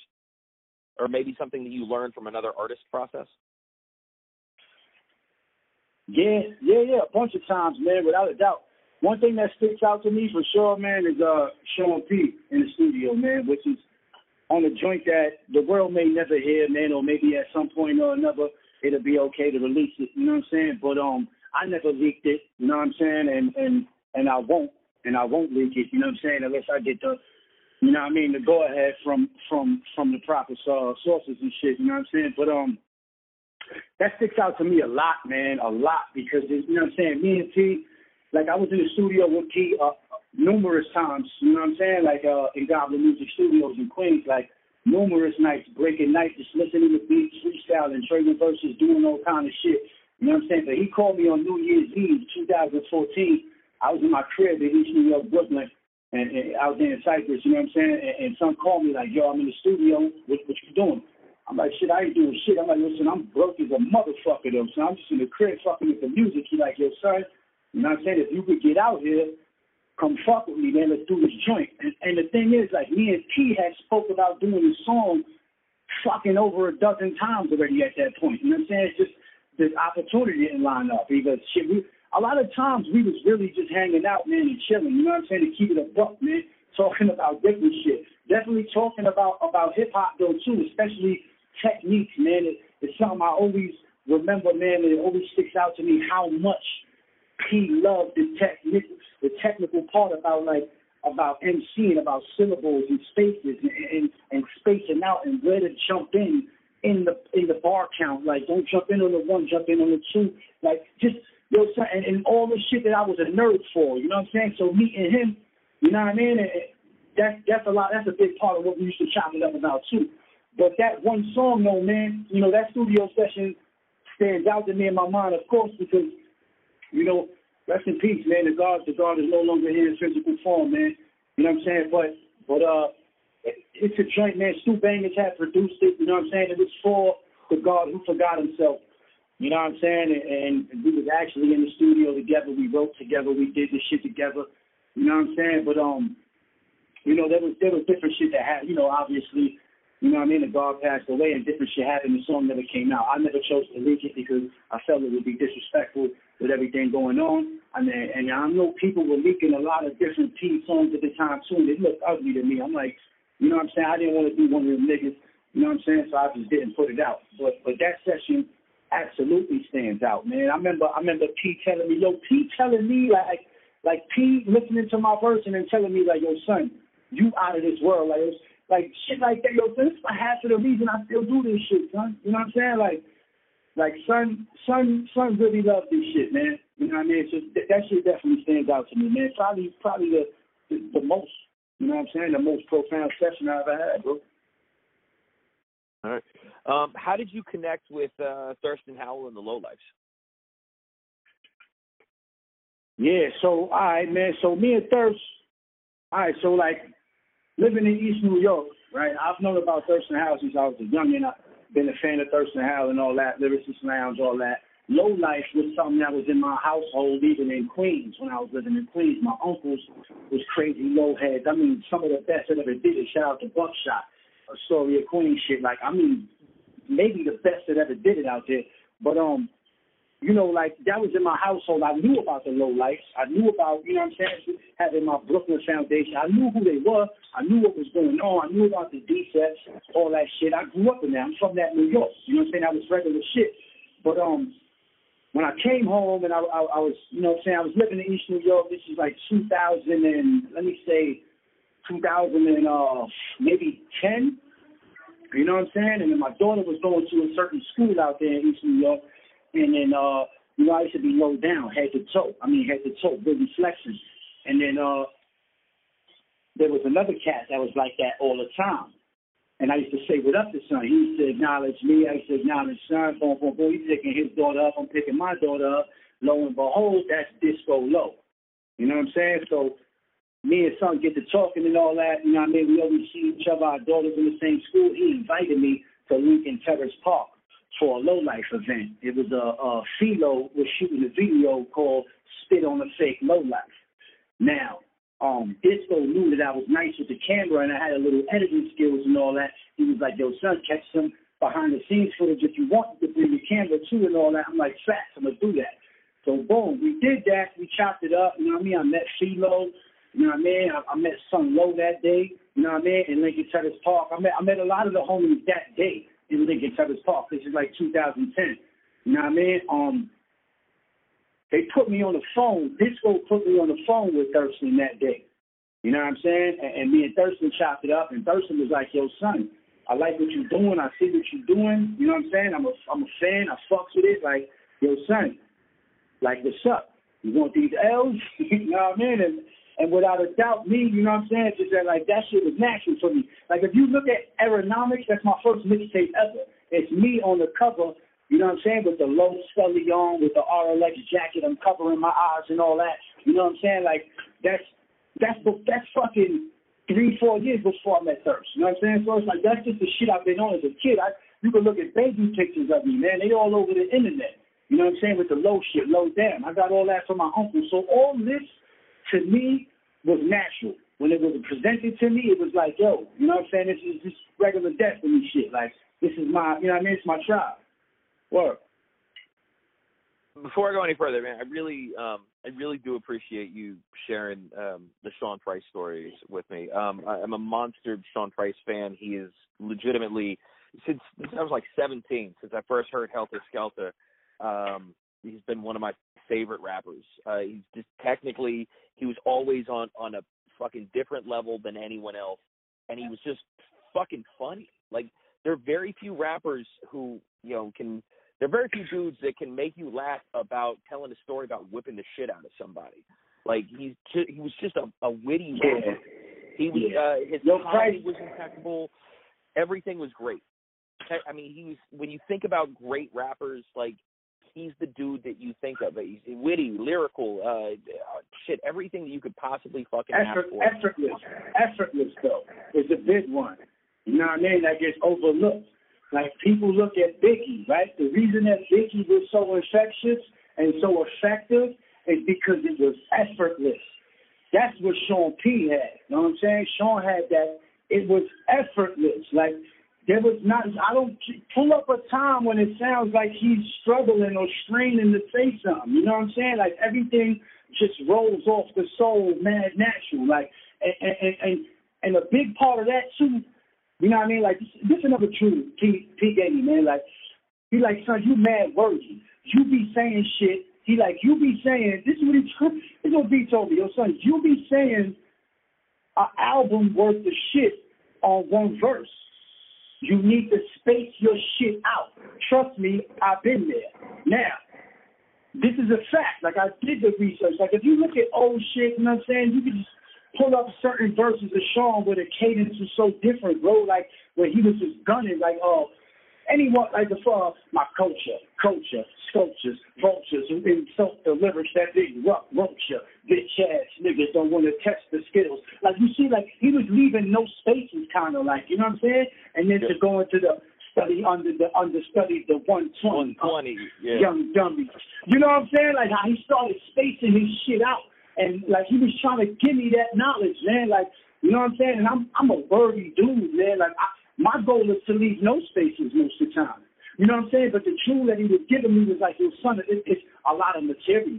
Or maybe something that you learned from another artist process?
Yeah, yeah, yeah, a bunch of times, man, without a doubt. One thing that sticks out to me for sure, man, is uh Sean P in the studio, man, which is on a joint that the world may never hear, man, or maybe at some point or another it'll be okay to release it, you know what I'm saying? But um I never leaked it, you know what I'm saying, and and and I won't and I won't leak it. You know what I'm saying? Unless I get the, you know what I mean, the go ahead from from from the proper uh, sources and shit. You know what I'm saying? But um, that sticks out to me a lot, man, a lot because you know what I'm saying. Me and T, like I was in the studio with T uh, numerous times. You know what I'm saying? Like uh, in Goblin Music Studios in Queens, like numerous nights, breaking nights, just listening to beats, freestyling, trading verses, doing all kind of shit. You know what I'm saying? But he called me on New Year's Eve, 2014 I was in my crib in East New York, Brooklyn, and, and out there in Cypress, you know what I'm saying? And, and some called me like, yo, I'm in the studio. What, what you doing? I'm like, shit, I ain't doing shit. I'm like, listen, I'm broke as a motherfucker though. So I'm just in the crib fucking with the music. He like, yo, son, you know what I'm saying? If you could get out here, come fuck with me, man. Let's do this joint. And, and the thing is, like, me and T had spoke about doing this song fucking over a dozen times already at that point. You know what I'm saying? It's just the opportunity didn't line up because shit, we a lot of times we was really just hanging out, man, and chilling. You know what I'm saying? To keep it a buck, man. Talking about different shit. Definitely talking about about hip hop though too, especially techniques, man. It, it's something I always remember, man. And it always sticks out to me how much he loved the technique, the technical part about like about MCing, about syllables and spaces and, and, and spacing out and where to jump in in the in the bar count. Like don't jump in on the one, jump in on the two. Like just yo, son, and, and all the shit that I was a nerd for, you know what I'm saying? So meeting him, you know what I mean? And, that's that's a lot. That's a big part of what we used to chop it up about too. But that one song, though, man, you know, that studio session stands out to me in my mind, of course, because you know, rest in peace, man. The God, the God is no longer here in physical form, man. You know what I'm saying? But but uh, it, it's a joint, man. Stu Bangas had produced it. You know what I'm saying? It was for the God who forgot himself. You know what I'm saying? And, and we was actually in the studio together. We wrote together. We did this shit together. You know what I'm saying? But um, you know, there was there was different shit that happened. You know, obviously, you know what I mean. The God passed away, and different shit happened. The song never came out. I never chose to leak it because I felt it would be disrespectful with everything going on. I mean, and I know people were leaking a lot of different P songs at the time too, and it looked ugly to me. I'm like, you know what I'm saying? I didn't want to be one of them niggas. You know what I'm saying? So I just didn't put it out. But but that session absolutely stands out, man. I remember I remember P telling me, yo, P telling me like like P listening to my verse and then telling me like, yo, son, you out of this world. Like like shit like that, yo, this is half of the reason I still do this shit, son. You know what I'm saying? Like like son son son really loves this shit, man. You know what I mean? So th- that shit definitely stands out to me, man. Probably probably the, the the most you know what I'm saying, the most profound session I've ever had, bro.
All right. Um, how did you connect with uh, Thirstin Howl and the Lo-Lifes?
Yeah, so all right, man. So me and Thirst, all right. So like living in East New York, right? I've known about Thirstin Howl since I was a youngin. I've been a fan of Thirstin Howl and all that, Lyricist Lounge, all that. Low life was something that was in my household, even in Queens. When I was living in Queens, my uncles was crazy low heads. I mean, some of the best that ever did it. Shout out to Buckshot, Astoria, Queens shit. Like, I mean, maybe the best that ever did it out there. But um, you know, like that was in my household. I knew about the low lights. I knew about, you know what I'm saying, having my Brooklyn Foundation. I knew who they were. I knew what was going on. I knew about the defects, all that shit. I grew up in that. I'm from that New York. You know what I'm saying? That was regular shit. But um, when I came home and I, I, I was, you know what I'm saying, I was living in East New York. This is like 2000 and let me say 2000 and uh maybe 10. You know what I'm saying? And then my daughter was going to a certain school out there in East New York. And then, uh, you know, I used to be low down, head to toe. I mean, head to toe, really flexing. And then, uh, there was another cat that was like that all the time. And I used to say, what up to son? He used to acknowledge me. I used to acknowledge son. Boom, boom, boom. He's picking his daughter up. I'm picking my daughter up. Lo and behold, that's Disco Lo. You know what I'm saying? So me and son get to talking and all that. You know what I mean? We always see each other. Our daughters in the same school. He invited me to Lincoln Terrace Park for a low life event. It was a, a Philo was shooting a video called Spit on a Fake Lo-Life. Now, um, Disco knew that I was nice with the camera and I had a little editing skills and all that. He was like, yo, son, catch some behind the scenes footage if you want to bring your camera too and all that. I'm like, facts, I'm to do that. So, boom, we did that. We chopped it up. You know what I mean? I met Philo. You know what I mean? I, I met Sun Low that day. You know what I mean? In Lincoln Terrace Park. I met I met a lot of the homies that day in Lincoln Terrace Park. This is like 2010. You know what I mean? Um, they put me on the phone. Disco put me on the phone with Thirstin that day. You know what I'm saying? And, and me and Thirstin chopped it up, and Thirstin was like, "Yo, son, I like what you're doing. I see what you're doing. You know what I'm saying? I'm a I'm a fan. I fucks with it. Like, yo, son, like what's up? You want these L's? you know what I mean? And and without a doubt, me, you know what I'm saying? Just that like that shit was natural for me. Like if you look at Aeronomics, that's my first mixtape ever. It's me on the cover you know what I'm saying? With the low scully on, with the RLX jacket, I'm covering my eyes and all that. You know what I'm saying? Like that's that's that's fucking three, four years before I met Thirst. You know what I'm saying? So it's like that's just the shit I've been on as a kid. I you can look at baby pictures of me, man. They all over the internet. You know what I'm saying? With the low shit, low down. I got all that from my uncle. So all this to me was natural. When it was presented to me, it was like, yo, you know what I'm saying? This is just regular destiny shit. Like this is my, you know what I mean? It's my tribe. What?
Before I go any further, man, I really, um, I really do appreciate you sharing um, the Sean Price stories with me. Um, I, I'm a monster Sean Price fan. He is legitimately since, since I was like 17, since I first heard Heltah Skeltah. Um, he's been one of my favorite rappers. Uh, he's just technically, he was always on on a fucking different level than anyone else, and he was just fucking funny. Like there are very few rappers who you know can there are very few dudes that can make you laugh about telling a story about whipping the shit out of somebody. Like he's just, he was just a, a witty rapper. He was
Yeah.
uh, his
Yo,
comedy
Christ.
was impeccable. Everything was great. I mean, he was when you think about great rappers, like he's the dude that you think of. He's witty, lyrical, uh, shit, everything that you could possibly fucking
Effort,
ask for.
effortless, effortless though is a big one. You know what I mean? That gets overlooked. Like people look at Biggie, right? The reason that Biggie was so infectious and so effective is because it was effortless. That's what Sean P had. You know what I'm saying? Sean had that. It was effortless. Like there was not. I don't pull up a time when it sounds like he's struggling or straining to say something. You know what I'm saying? Like everything just rolls off the soul, mad natural. Like and and and, and a big part of that too. You know what I mean? Like this this is another truth P P gave me, man. Like he like, son, you mad wordy. You be saying shit. He like, you be saying this is what he this is what B told me. Yo, son, you be saying an album worth of shit on one verse. You need to space your shit out. Trust me, I've been there. Now, this is a fact. Like I did the research. Like if you look at old shit, you know what I'm saying, you can just pull up certain verses of Sean where the cadence was so different, bro. Like where he was just gunning, like, oh, anyone like the uh, my culture, culture, sculptures, vultures, who insult the lyrics that they rock, ya, bitch ass niggas don't want to test the skills. Like you see, like he was leaving no spaces, kind of like you know what I'm saying, and then to go into the study under the understudy the 120,
120, yeah.
young dummies. You know what I'm saying? Like how he started spacing his shit out. And like he was trying to give me that knowledge, man. Like, you know what I'm saying? And I'm I'm a wordy dude, man. Like I, my goal is to leave no spaces most of the time. You know what I'm saying? But the truth that he was giving me was like, yo, son, it, it's a lot of material.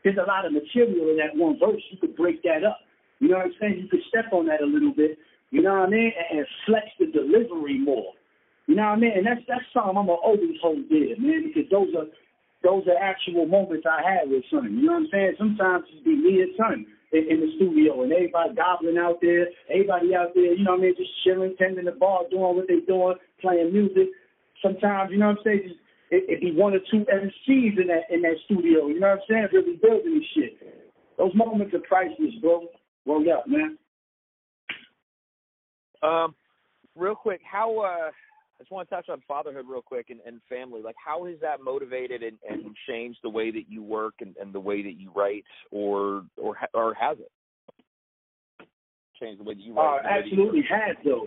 There's a lot of material in that one verse. You could break that up. You know what I'm saying? You could step on that a little bit. You know what I mean? And, and flex the delivery more. You know what I mean? And that's that's something I'm gonna always hold dear, man, because those are those are actual moments I had with Son. You know what I'm saying? Sometimes it's be me and Son in, in the studio and everybody gobbling out there, everybody out there, you know what I mean, just chilling, tending the bar, doing what they doing, playing music. Sometimes, you know what I'm saying, just it, it be one or two MCs in that in that studio, you know what I'm saying, really building this shit. Those moments are priceless, bro. Word up, man.
Um, real quick, how uh, I just want to touch on fatherhood real quick and, and family. Like, how has that motivated and, and changed the way that you work and, and the way that you write, or or or has it changed the way that you
Uh,
write? you
absolutely has though.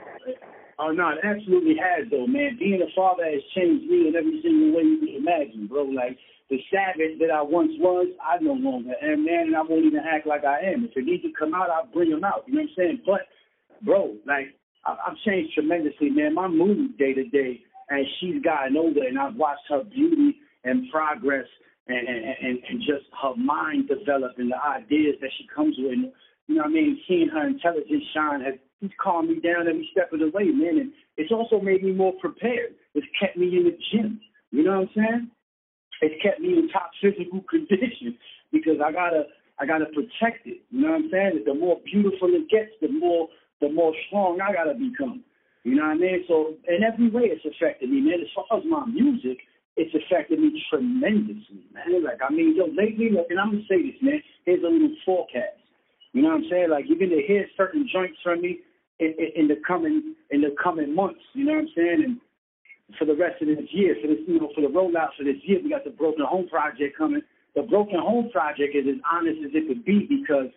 Oh no, it absolutely has though, man. Being a father has changed me in every single way you can imagine, bro. Like the savage that I once was, I no longer am, man, and I won't even act like I am. If it needs to come out, I'll bring them out. You know what I'm saying? But, bro, like I've changed tremendously, man. My mood day to day, and she's gotten older, and I've watched her beauty and progress, and and and, just her mind develop and the ideas that she comes with. You know what I mean? Seeing her intelligence shine has he's calmed me down every step of the way, man. And it's also made me more prepared. It's kept me in the gym. You know what I'm saying? It's kept me in top physical condition because I gotta I gotta protect it. You know what I'm saying? The more beautiful it gets, the more the more strong I gotta become. You know what I mean? So in every way it's affected me, man. As far as my music, it's affected me tremendously, man. Like I mean, yo, lately, look, and I'm gonna say this, man. Here's a little forecast. You know what I'm saying? Like you're gonna hear certain joints from me in, in, in the coming in the coming months. You know what I'm saying? And for the rest of this year, for this you know, for the rollout for this year, we got the Broken Home Project coming. The Broken Home Project is as honest as it could be because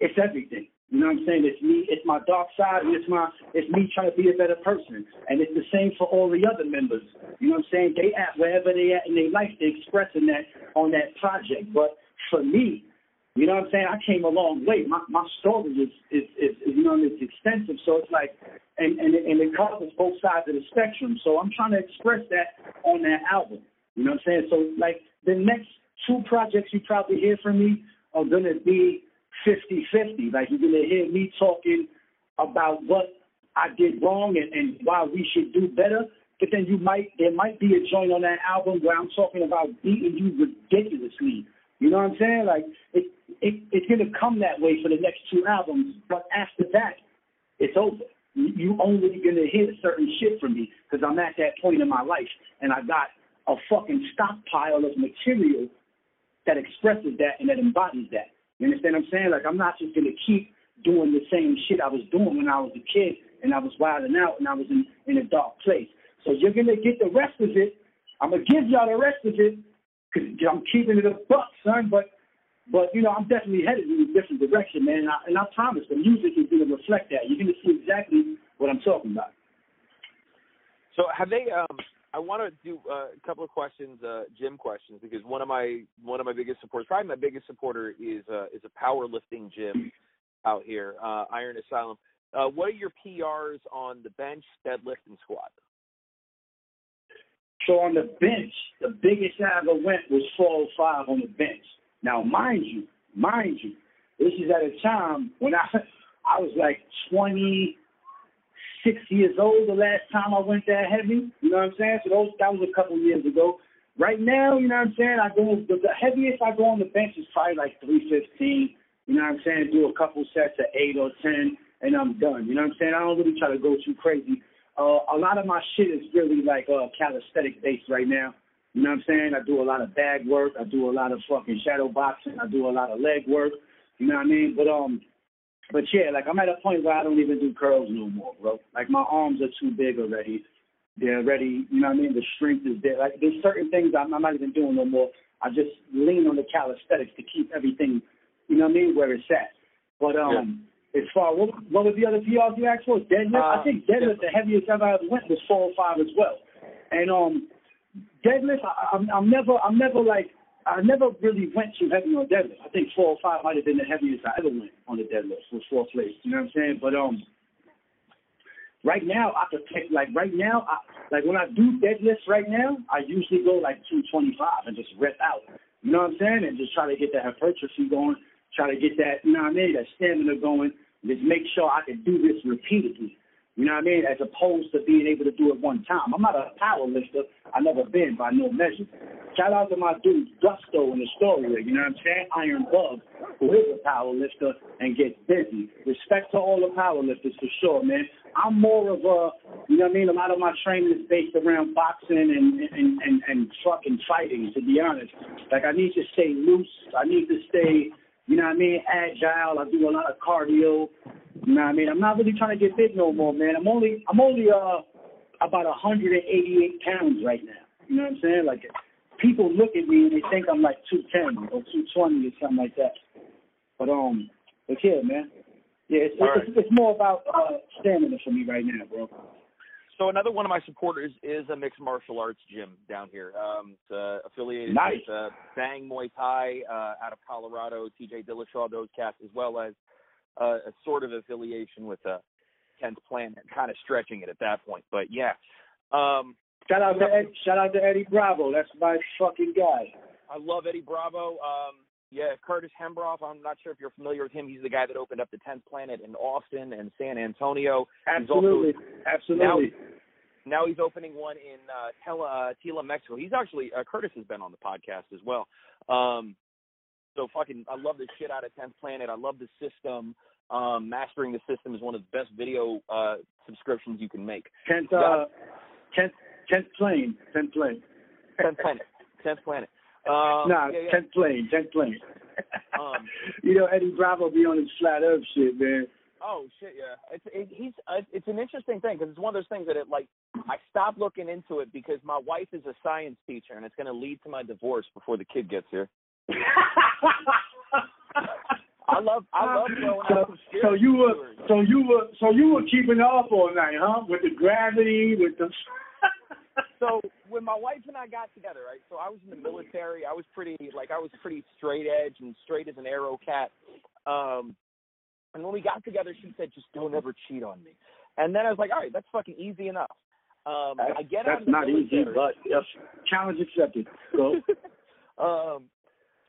it's everything. You know what I'm saying? It's me, it's my dark side, and it's my it's me trying to be a better person. And it's the same for all the other members. You know what I'm saying? They at wherever they at in their life, they expressing that on that project. But for me, you know what I'm saying? I came a long way. My my story is is, is, is you know it's extensive. So it's like and, and and it covers both sides of the spectrum. So I'm trying to express that on that album. You know what I'm saying? So like the next two projects you probably hear from me are gonna be 50-50. Like you're gonna hear me talking about what I did wrong and, and why we should do better. But then you might there might be a joint on that album where I'm talking about beating you ridiculously. You know what I'm saying? Like it, it it's gonna come that way for the next two albums. But after that, it's over. You only gonna hear certain shit from me because I'm at that point in my life and I got a fucking stockpile of material that expresses that and that embodies that. You understand what I'm saying? Like I'm not just gonna keep doing the same shit I was doing when I was a kid and I was wilding out and I was in, in a dark place. So you're gonna get the rest of it. I'm gonna give y'all the rest of it because I'm keeping it a buck, son. But but you know, I'm definitely headed in a different direction, man. And I, and I promise the music is gonna reflect that. You're gonna see exactly what I'm talking about.
So have they? Um, I want to do uh, a couple of questions, uh, gym questions, because one of my one of my biggest supporters, probably my biggest supporter, is uh, is a powerlifting gym out here, uh, Iron Asylum. Uh, what are your PRs on the bench, deadlift, and squat?
So on the bench, the biggest I ever went was 405 on the bench. Now, mind you, mind you, this is at a time when I I was like 26 years old the last time I went that heavy. You know what I'm saying? So those that was a couple years ago. Right now, you know what I'm saying? I go the, the heaviest I go on the bench is probably like 315. You know what I'm saying? Do a couple sets of eight or ten, and I'm done. You know what I'm saying? I don't really try to go too crazy. Uh, a lot of my shit is really like uh, calisthenic based right now. You know what I'm saying? I do a lot of bag work. I do a lot of fucking shadow boxing. I do a lot of leg work. You know what I mean? But um, but yeah, like I'm at a point where I don't even do curls no more, bro. Like my arms are too big already. They're already, you know what I mean? The strength is there. Like there's certain things I'm, I'm not even doing no more. I just lean on the calisthenics to keep everything, you know what I mean, where it's at. But um, yeah. as far what what was the other PRs you asked for? Deadlift. Uh, I think deadlift the heaviest I've ever went was four or five as well. And um, deadlift, I, I'm, I'm never, I'm never like, I never really went too heavy on deadlift. I think four or five might have been the heaviest I ever went on the deadlift was four plates. You know what I'm saying? But um, right now I could pick like right now, I, like when I do deadlifts right now, I usually go like 225 and just rip out. You know what I'm saying? And just try to get that hypertrophy going, try to get that, you know what I mean, that stamina going. Just make sure I can do this repeatedly. You know what I mean? As opposed to being able to do it one time. I'm not a power lifter. I've never been by no measure. Shout out to my dude Gusto in the story, you know what I'm saying? Iron Bug, who is a power lifter and gets busy. Respect to all the power lifters for sure, man. I'm more of a, you know what I mean? A lot of my training is based around boxing and and and, and fucking fighting. To be honest, like I need to stay loose. I need to stay, you know what I mean? Agile. I do a lot of cardio. You know what I mean? I'm not really trying to get big no more, man. I'm only I'm only uh about 188 pounds right now. You know what I'm saying? Like people look at me and they think I'm like 210 or 220 or something like that. But um, but yeah, man. Yeah, it's, it's, right. it's more about uh, stamina for me right now, bro.
So another one of my supporters is a mixed martial arts gym down here. Um, it's uh, affiliated
nice.
with uh, Bang Muay Thai uh, out of Colorado, TJ Dillashaw, those cats, as well as uh, a sort of affiliation with uh, 10th Planet, kind of stretching it at that point. But yeah. Um,
shout out to Ed, shout out to Eddie Bravo. That's my fucking guy.
I love Eddie Bravo. Um, yeah, Curtis Hembroff. I'm not sure if you're familiar with him. He's the guy that opened up the 10th Planet in Austin and San Antonio.
Absolutely, also, absolutely.
Now, now he's opening one in uh, Tela, uh, Tela, Mexico. He's actually uh, Curtis has been on the podcast as well. Um, so fucking, I love the shit out of 10th Planet. I love the system. Um, mastering the system is one of the best video uh, subscriptions you can make.
10th, uh, 10th, 10th plane, 10th plane.
10th planet, 10th planet. Um,
nah,
yeah, yeah.
10th plane, 10th plane.
um,
you know, Eddie Bravo be on his flat earth shit, man.
Oh shit, yeah. It's it, he's uh, it's an interesting thing because it's one of those things that it like I stopped looking into it because my wife is a science teacher and it's going to lead to my divorce before the kid gets here. I love I love throwing
so,
out
so you were so you were so you were keeping up all night, huh? With the gravity, with the
So when my wife and I got together, right? So I was in the military. I was pretty like I was pretty straight edge and straight as an arrow cat. Um and when we got together she said, just don't ever cheat on me. And then I was like, all right, that's fucking easy enough. Um
that's,
I get
that's
out of the
not
military.
easy, but yes, challenge accepted. So
um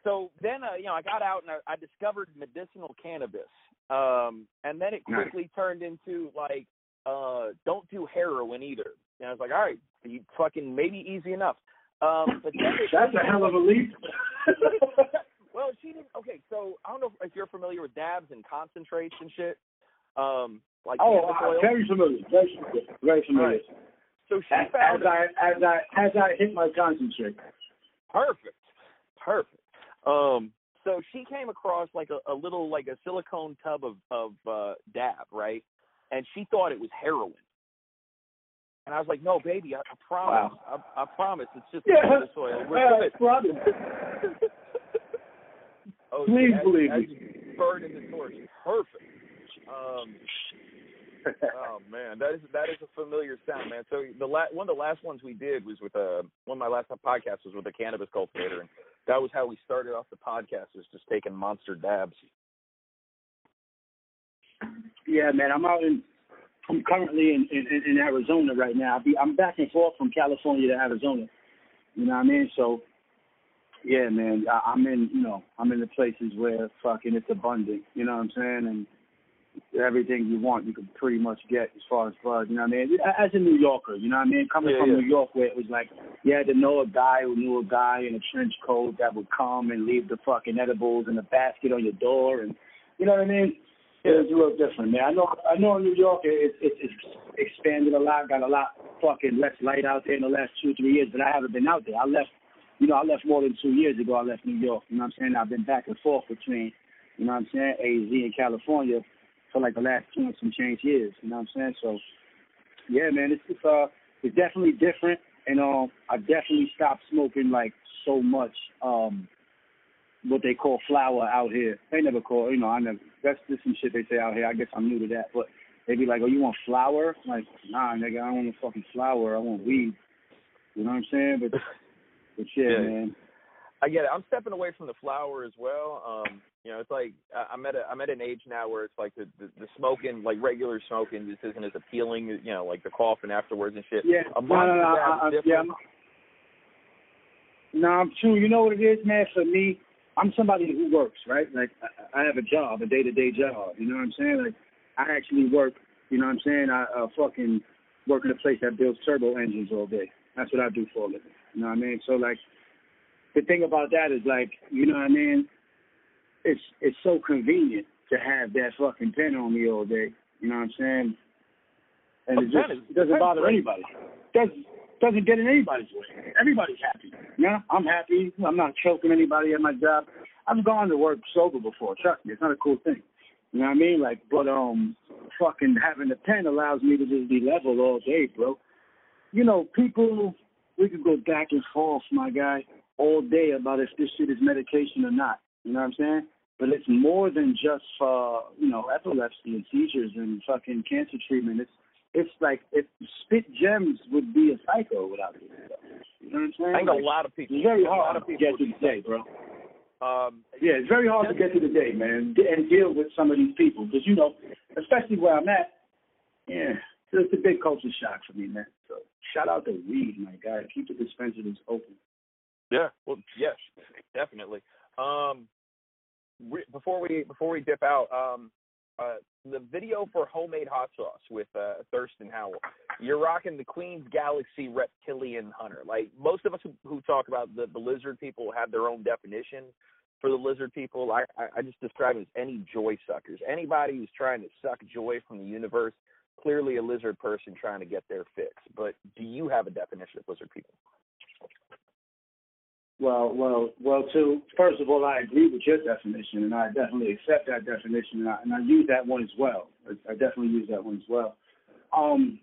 so then uh, you know I got out and I, I discovered medicinal cannabis, um, and then it quickly nice. turned into like uh, don't do heroin either. And I was like, all right, you fucking maybe easy enough. Um, but then
that's a hell of a leap.
well, she didn't. Okay, so I don't know if you're familiar with dabs and concentrates and shit. Um, like
oh, uh, very familiar, very familiar, very familiar.
Right. So she
as,
found
as I as I as I hit my concentrate.
Perfect, perfect. Um, so she came across like a, a little like a silicone tub of of uh dab, right? And she thought it was heroin. And I was like, "No, baby, I, I promise.
Wow.
I, I promise. It's just
Yeah.
cannabis oil. We're
Uh,
good."
brother.
oh,
Please
as,
believe me.
burn in the torch. Perfect. Um, oh man, that is that is a familiar sound, man. So the la- one of the last ones we did was with a one of my last podcasts was with a cannabis cultivator, and that was how we started off the podcast, was just taking monster dabs.
Yeah, man, I'm out in. I'm currently in, in in Arizona right now. I be, I'm back and forth from California to Arizona. You know what I mean? So, yeah, man, I, I'm in. You know, I'm in the places where fucking it's abundant. You know what I'm saying? And everything you want, you can pretty much get as far as bud. You know what I mean? As a New Yorker, you know what I mean? Coming
Yeah,
from
yeah.
New York, where it was like you had to know a guy who knew a guy in a trench coat that would come and leave the fucking edibles in a basket on your door, and you know what I mean? It's a little different, man. I know, I know in New York it, it, it's expanded a lot, got a lot fucking less light out there in the last two, three years, but I haven't been out there. I left, you know, I left more than two years ago. I left New York. You know what I'm saying? I've been back and forth between, you know what I'm saying, AZ and California for like the last two and some change years. You know what I'm saying? So, yeah, man, it's it's uh, it's definitely different, and um, I definitely stopped smoking like so much um what they call flower out here. They never call, you know, I never. That's just some shit they say out here. I guess I'm new to that, but they be like, "Oh, you want flower?" Like, nah, nigga, I don't want no fucking flower. I want weed. You know what I'm saying? But, but yeah,
Yeah.
man.
I get it. I'm stepping away from the flower as well. Um, you know, it's like I'm at a I'm at an age now where it's like the the, the smoking, like regular smoking, just isn't as appealing. You know, like the coughing afterwards and shit.
Yeah,
A
no, no, no, I, I, yeah. I'm, no, I'm true. You know what it is, man. For me, I'm somebody who works, right? Like I, I have a job, a day to day job. You know what I'm saying? Like I actually work. You know what I'm saying? I uh, fucking work in a place that builds turbo engines all day. That's what I do for a living. You know what I mean? So like, the thing about that is like, you know what I mean? It's it's so convenient to have that fucking pen on me all day. You know what I'm saying? And it just
is-
it doesn't bother
great.
anybody. Doesn't doesn't get in anybody's way. Everybody's happy. Yeah, I'm happy. I'm not choking anybody at my job. I've gone to work sober before. Trust me, it's not a cool thing. You know what I mean? Like, but um, fucking having a pen allows me to just be level all day, bro. You know, people, we could go back and forth, my guy, all day about if this shit is medication or not. You know what I'm saying? But it's more than just for you know epilepsy and seizures and fucking cancer treatment. It's it's like if Spit Gemz would be a psycho without. You know what I'm saying?
I think a lot of people.
it's very
a lot
hard to get through the day, bro.
Um,
Yeah, it's very hard to get through the day, man, and deal with some of these people because you know, especially where I'm at. Yeah, it's a big culture shock for me, man. So shout out to weed, my guy. Keep the dispensaries open.
Yeah, well, yes, definitely. Um, we, before we before we dip out, um, uh, the video for homemade hot sauce with uh, Thirstin Howl. You're rocking the Queen's Galaxy Reptilian Hunter. Like most of us who, who talk about the, the lizard people have their own definition for the lizard people. I, I, I just describe it as any joy suckers. Anybody who's trying to suck joy from the universe. Clearly, a lizard person trying to get their fix. But do you have a definition of lizard people?
Well, well, well. Too. First of all, I agree with your definition, and I definitely accept that definition, and I, and I use that one as well. I, I definitely use that one as well. Um,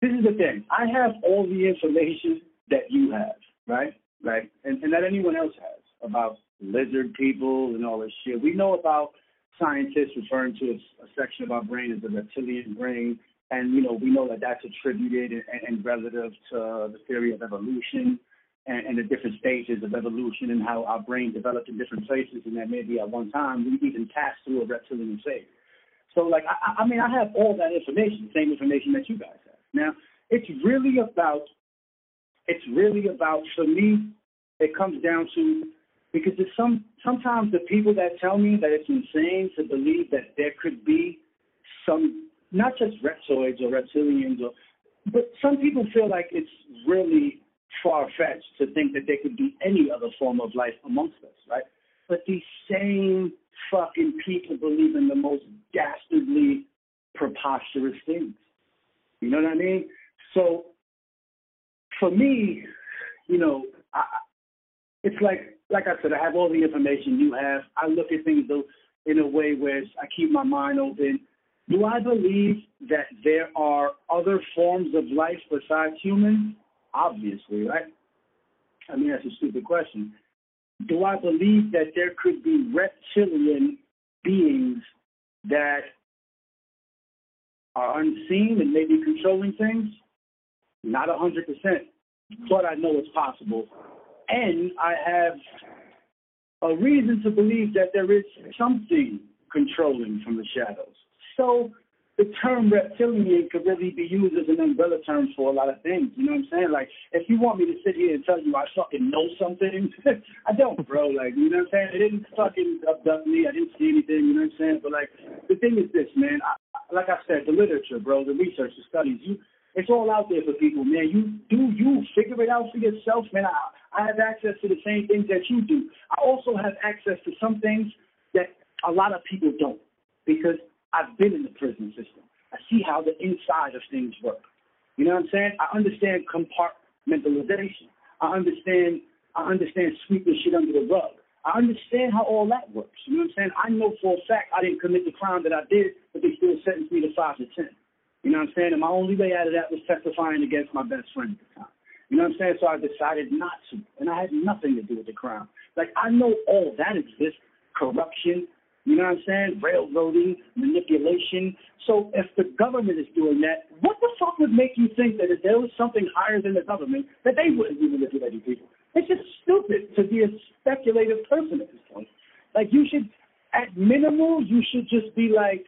this is the thing. I have all the information that you have, right? Right, and, and that anyone else has about lizard people and all this shit. We know about scientists referring to a, a section of our brain as the reptilian brain, and you know we know that that's attributed and, and relative to the theory of evolution and, and the different stages of evolution and how our brain developed in different places, and that maybe at one time we even passed through a reptilian phase. So, like, I, I mean, I have all that information, the same information that you guys have. Now, it's really about, it's really about, for me, it comes down to, because there's some, sometimes the people that tell me that it's insane to believe that there could be some, not just reptoids or reptilians, or, but some people feel like it's really far-fetched to think that there could be any other form of life amongst us, right? But these same fucking people believe in the most dastardly, preposterous things. You know what I mean? So, for me, you know, I, it's like like I said, I have all the information you have. I look at things though in a way where I keep my mind open. Do I believe that there are other forms of life besides humans? Obviously, right? I mean, that's a stupid question. Do I believe that there could be reptilian beings that are unseen and maybe controlling things? Not a hundred percent, but I know it's possible. And I have a reason to believe that there is something controlling from the shadows. So the term reptilian could really be used as an umbrella term for a lot of things. You know what I'm saying? Like, if you want me to sit here and tell you I fucking know something, I don't, bro. Like, you know what I'm saying? It didn't fucking abduct me. I didn't see anything. You know what I'm saying? But like, the thing is this, man. I, like I said, the literature, bro, the research, the studies, you, it's all out there for people, man. You do you figure it out for yourself, man. I, I have access to the same things that you do. I also have access to some things that a lot of people don't because I've been in the prison system. I see how the inside of things work. You know what I'm saying? I understand compartmentalization. I understand I understand sweeping shit under the rug. I understand how all that works. You know what I'm saying? I know for a fact I didn't commit the crime that I did, but they still sentenced me to five to ten. You know what I'm saying? And my only way out of that was testifying against my best friend at the time. You know what I'm saying? So I decided not to. And I had nothing to do with the crime. Like I know all that exists. Corruption, you know what I'm saying? Railroading, manipulation. So if the government is doing that, what the fuck would make you think that if there was something higher than the government, that they wouldn't be manipulating people? It's just stupid to be a speculative person at this point. Like you should, at minimal, you should just be like,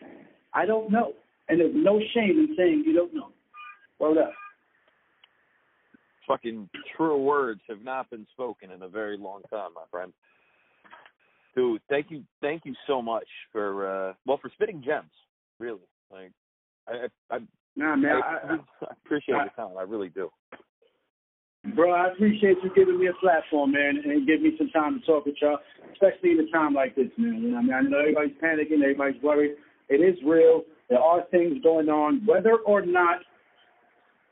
I don't know. And there's no shame in saying you don't know. Hold up.
Fucking true words have not been spoken in a very long time, my friend. Dude, thank you, thank you so much for uh well for spitting gems. Really, like I, I, I
nah, man,
I, I, I appreciate your time. I really do.
Bro, I appreciate you giving me a platform, man, and giving me some time to talk with y'all, especially in a time like this, man. You know, I mean, I know everybody's panicking, everybody's worried. It is real. There are things going on, whether or not.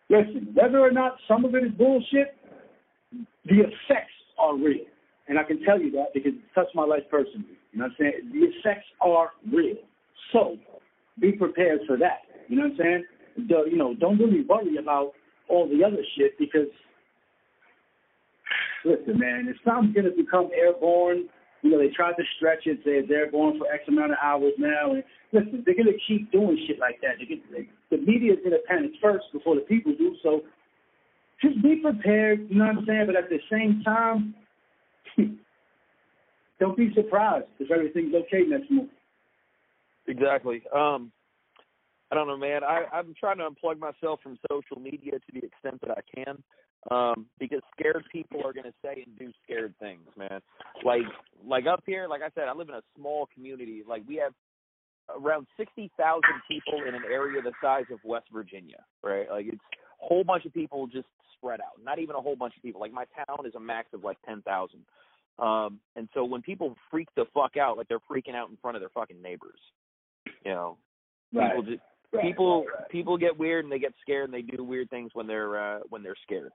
Listen, whether or not some of it is bullshit, the effects are real. And I can tell you that because it touched my life personally. You know what I'm saying? The effects are real. So be prepared for that. You know what I'm saying? The, you know, don't really worry about all the other shit because listen, man, if something's gonna become airborne, you know, they tried to stretch it, say it's airborne for X amount of hours now, and listen, they're gonna keep doing shit like that. They, the media's gonna panic first before the people do. So just be prepared. You know what I'm saying? But at the same time, don't be surprised if everything's okay next month.
Exactly. Um, I don't know, man. I, I'm trying to unplug myself from social media to the extent that I can, um, because scared people are going to say and do scared things, man. Like, like up here, like I said, I live in a small community. Like we have around sixty thousand people in an area the size of West Virginia, right? Like it's whole bunch of people just spread out. Not even a whole bunch of people. Like my town is a max of like ten thousand. Um, and so when people freak the fuck out, like they're freaking out in front of their fucking neighbors, you know,
right.
people just
right.
people
right.
people get weird and they get scared and they do weird things when they're uh, when they're scared.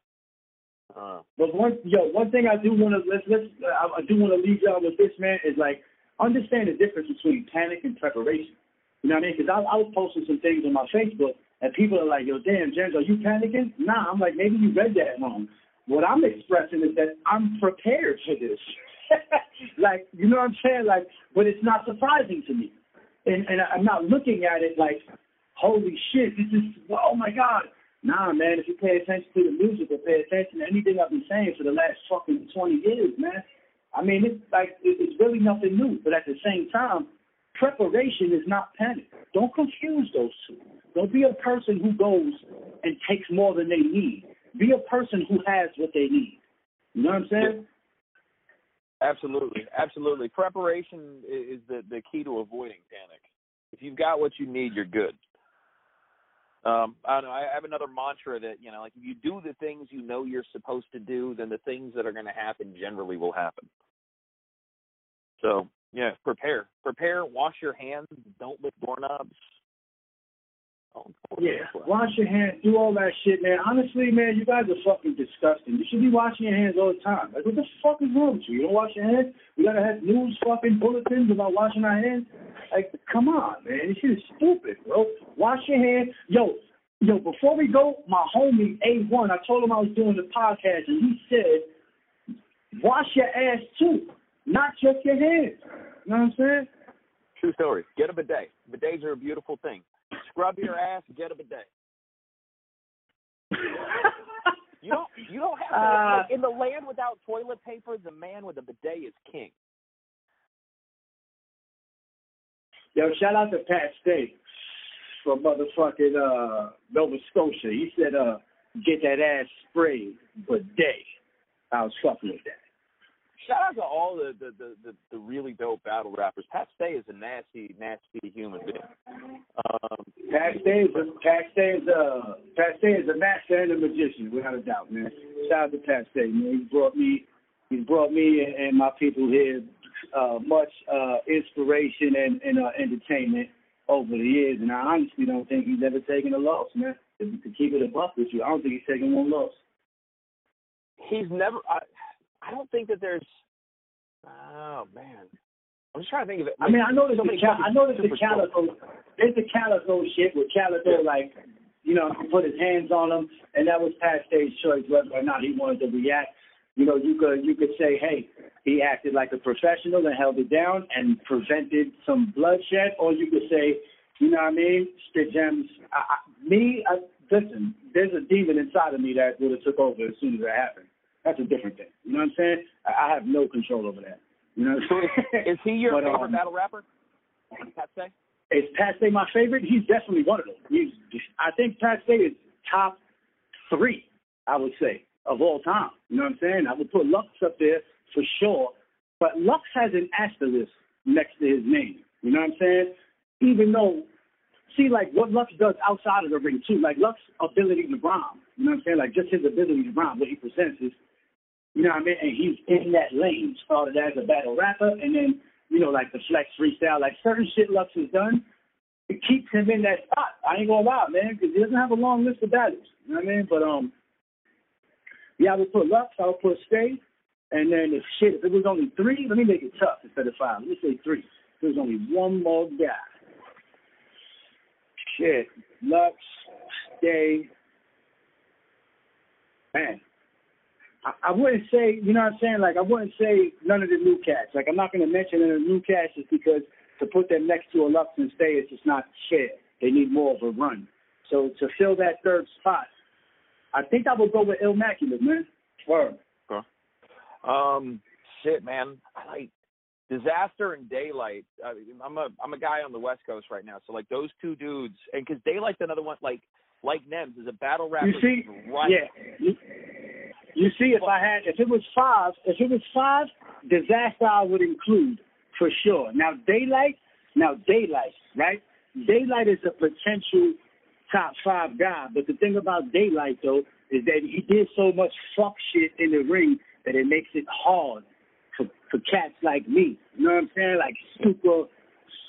Uh,
but one yo, one thing I do want to let's let's I, I do want to leave y'all with this man is like understand the difference between panic and preparation. You know what I mean? Because I, I was posting some things on my Facebook and people are like, yo, damn, James, are you panicking? Nah, I'm like, maybe you read that wrong. What I'm expressing is that I'm prepared for this. like, you know what I'm saying? Like, but it's not surprising to me. And, and I'm not looking at it like, holy shit, this is, oh my God. Nah, man, if you pay attention to the music or pay attention to anything I've been saying for the last fucking 20 years, man, I mean, it's like, it's really nothing new. But at the same time, preparation is not panic. Don't confuse those two. Don't be a person who goes and takes more than they need. Be a person who has what they need. You know what I'm saying?
Absolutely, absolutely. Preparation is the the key to avoiding panic. If you've got what you need, you're good. Um, I don't know. I have another mantra that you know, like if you do the things you know you're supposed to do, then the things that are going to happen generally will happen. So yeah, prepare, prepare. Wash your hands. Don't lick doorknobs. Oh,
yeah, wash your hands, do all that shit, man. Honestly, man, you guys are fucking disgusting. You should be washing your hands all the time. Like, what the fuck is wrong with you? You don't wash your hands? We gotta have news fucking bulletins about washing our hands? Like, come on, man. This shit is stupid, bro. Wash your hands. Yo, yo, before we go, my homie A1, I told him I was doing the podcast, and he said, wash your ass too, not just your hands. You know what I'm saying?
True story. Get a bidet. Bidets are a beautiful thing. Scrub your ass, get a bidet. you don't you don't have to
Uh,
like, in the land without toilet paper, the man with a bidet is king.
Yo, shout out to Pat Stay from motherfucking uh, Nova Scotia. He said, uh, get that ass sprayed, bidet. I was fucking with that.
Shout out to all the the, the, the, the really dope battle rappers. Pat Stay is a nasty, nasty human being. Um,
Pat Stay is a Pat Stay is a Pat Stay is a master and a magician, without a doubt, man. Shout out to Pat Stay, man. He brought me he's brought me and, and my people here uh much uh inspiration and, and uh entertainment over the years and I honestly don't think he's ever taken a loss, man. To, to keep it a buck with you, I don't think he's taken one loss.
he's never. I, I don't think that there's. Oh man, I'm just trying to think of it.
I mean, I know there's
so
the cal- I know there's the Calicoe there's the Calicoe shit where Calicoe like you know put his hands on him, and that was Pat Stay's choice whether or not he wanted to react. You know, you could you could say, hey, he acted like a professional and held it down and prevented some bloodshed, or you could say, you know what I mean, spit gemz. I, I, me, I, listen, there's a demon inside of me that would have took over as soon as it happened. That's a different thing. You know what I'm saying? I, I have no control over that. You know what I'm saying?
is he your
But,
favorite
um,
battle rapper? Pat
Is Pat Stay my favorite? He's definitely one of them. He's, I think Pat Stay is top three, I would say, of all time. You know what I'm saying? I would put Lux up there for sure, but Lux has an asterisk next to his name. You know what I'm saying? Even though, see, like what Lux does outside of the ring too, like Lux's ability to rhyme. You know what I'm saying? Like just his ability to rhyme, what he presents is, you know what I mean? And he's in that lane. Started as a battle rapper, and then you know, like the flex freestyle, like certain shit Lux has done, it keeps him in that spot. I ain't gonna lie, man, because he doesn't have a long list of battles. You know what I mean? But um, yeah, I would put Lux, I would put Stay, and then if shit, if it was only three, let me make it tough instead of five. Let me say three. If there was only one more guy. Shit, Lux, Stay, man. I, I wouldn't say, you know what I'm saying? Like, I wouldn't say none of the new cats. Like, I'm not going to mention any of the new cats just because to put them next to a Lux and Stay is just not fair. They need more of a run. So to fill that third spot, I think I would go with Immaculate, man. Word.
Um, shit, man. I like Disaster and Daylyt. I, I'm a I'm a guy on the West Coast right now, so like those two dudes, and because Daylyt's another one, like like Nems is a battle rapper.
You see,
right?
yeah. You, you see, if I had, if it was five, if it was five, disaster I would include for sure. Now Daylyt, now Daylyt, right? Daylyt is a potential top five guy, but the thing about Daylyt though is that he did so much fuck shit in the ring that it makes it hard for for cats like me. You know what I'm saying? Like super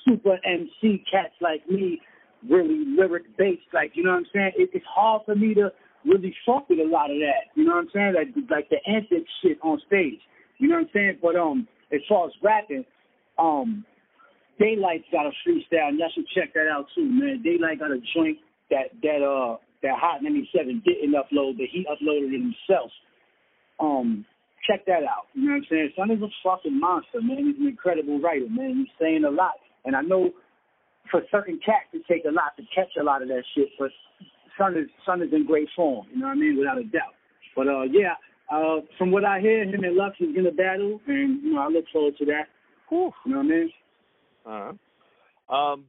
super MC cats like me, really lyric based. Like you know what I'm saying? It, it's hard for me to really fuck with a lot of that. You know what I'm saying? Like like the antic shit on stage. You know what I'm saying? But um, as far as rapping, um, Daylyt's got a freestyle, and y'all should check that out too, man. Daylyt got a joint that that uh that Hot 97 didn't upload, but he uploaded it himself. Um, check that out. You know what I'm saying? Son is a fucking monster, man. He's an incredible writer, man. He's saying a lot, and I know for certain cats it take a lot to catch a lot of that shit, but Son is Son is in great form. You know what I mean? Without a doubt. But uh, yeah. Uh, from what I hear, him and Lux is in a battle, and you know I look forward to that.
Whew.
You know what I mean?
Uh-huh. Um,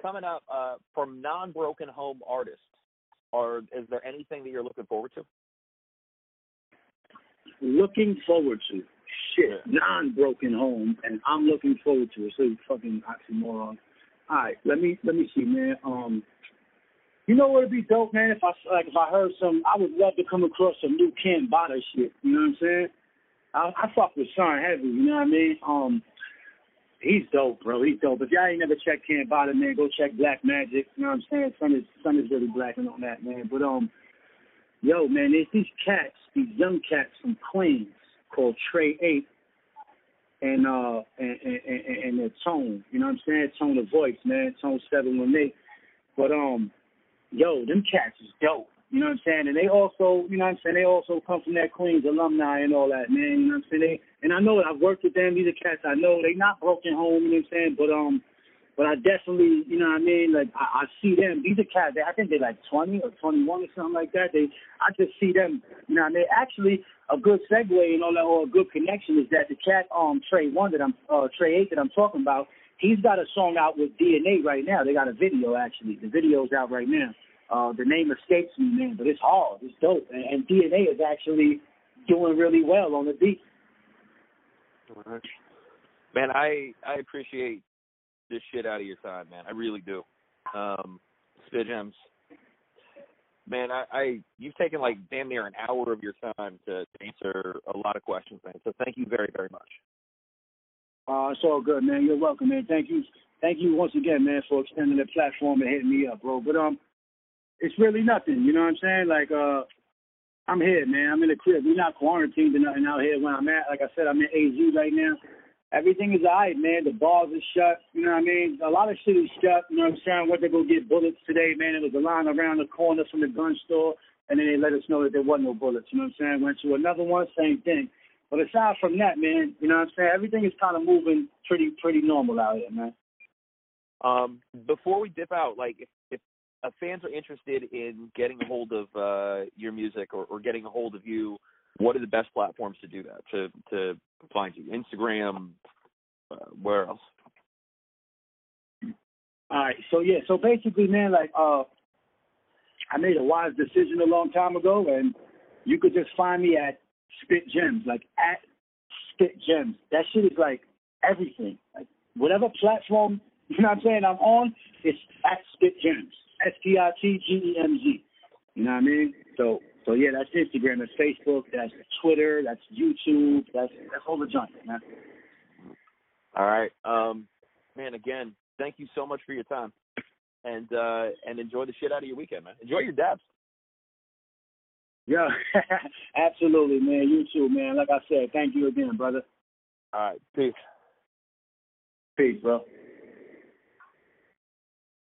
coming up uh, from non-broken home artists, or is there anything that you're looking forward to?
looking forward to. Shit, non-broken home, and I'm looking forward to it. So you fucking oxymoron. All right, let me let me see, man. Um, you know what would be dope, man? If I like, if I heard some, I would love to come across some new Ken Bada shit. You know what I'm saying? I, I fuck with Son heavy. You know what I mean? Um, he's dope, bro. He's dope. If y'all ain't never checked Can't Bottom, man, go check Black Magic. You know what I'm saying? Son is son is really black and all that, man. But um, yo, man, there's these cats, these young cats from Queens called Trey Eight, and uh, and and, and, and their tone. You know what I'm saying? Tone of voice, man. Tone seven one eight. But um, yo, them cats is dope. You know what I'm saying? And they also, you know what I'm saying, they also come from that Queens alumni and all that, man. You know what I'm saying? They, and I know I've worked with them. These are cats I know. They not broken home, you know what I'm saying? But um but I definitely, you know what I mean, like I, I see them. These are cats they, I think they're like twenty or twenty one or something like that. They I just see them, you know what I mean? Actually a good segue and all that or a good connection is that the cat um Trey one that I'm uh Trey eight that I'm talking about, he's got a song out with DNA right now. They got a video actually. The video's out right now. Uh, the name escapes me, man, but it's hard. It's dope. And, and DNA is actually doing really well on the beat.
Man, I I appreciate this shit out of your time, man. I really do. Um, Spit Gemz. Man, I, I you've taken like damn near an hour of your time to answer a lot of questions, man. So thank you very, very much.
Uh, it's all good, man. You're welcome, man. Thank you, thank you once again, man, for extending the platform and hitting me up, bro. But um, it's really nothing. You know what I'm saying? Like, uh, I'm here, man. I'm in the crib. We're not quarantined or nothing out here where I'm at. Like I said, I'm in AZ right now. Everything is alright, man. The bars are shut. You know what I mean? A lot of shit is shut. You know what I'm saying? Went to go get bullets today, man. There was a line around the corner from the gun store, and then they let us know that there wasn't no bullets. You know what I'm saying? Went to another one, same thing. But aside from that, man, you know what I'm saying? Everything is kind of moving pretty, pretty normal out here, man.
Um, before we dip out, like if, if uh, fans are interested in getting a hold of uh, your music or, or getting a hold of you, what are the best platforms to do that? To to find you? Instagram, uh, where else?
All right, so yeah, so basically, man, like uh, I made a wise decision a long time ago, and you could just find me at Spit Gemz, like at Spit Gemz. That shit is like everything. Like whatever platform you know what I'm saying I'm on, it's at Spit Gemz. S P I T G E M Z. You know what I mean? So so yeah, that's Instagram, that's Facebook, that's Twitter, that's YouTube, that's that's all the junk, man.
All right. Um man, again, thank you so much for your time. And uh and enjoy the shit out of your weekend, man. Enjoy your dabs.
Yeah, absolutely, man. You too, man. Like I said, thank you again, brother.
All right. Peace.
Peace, bro.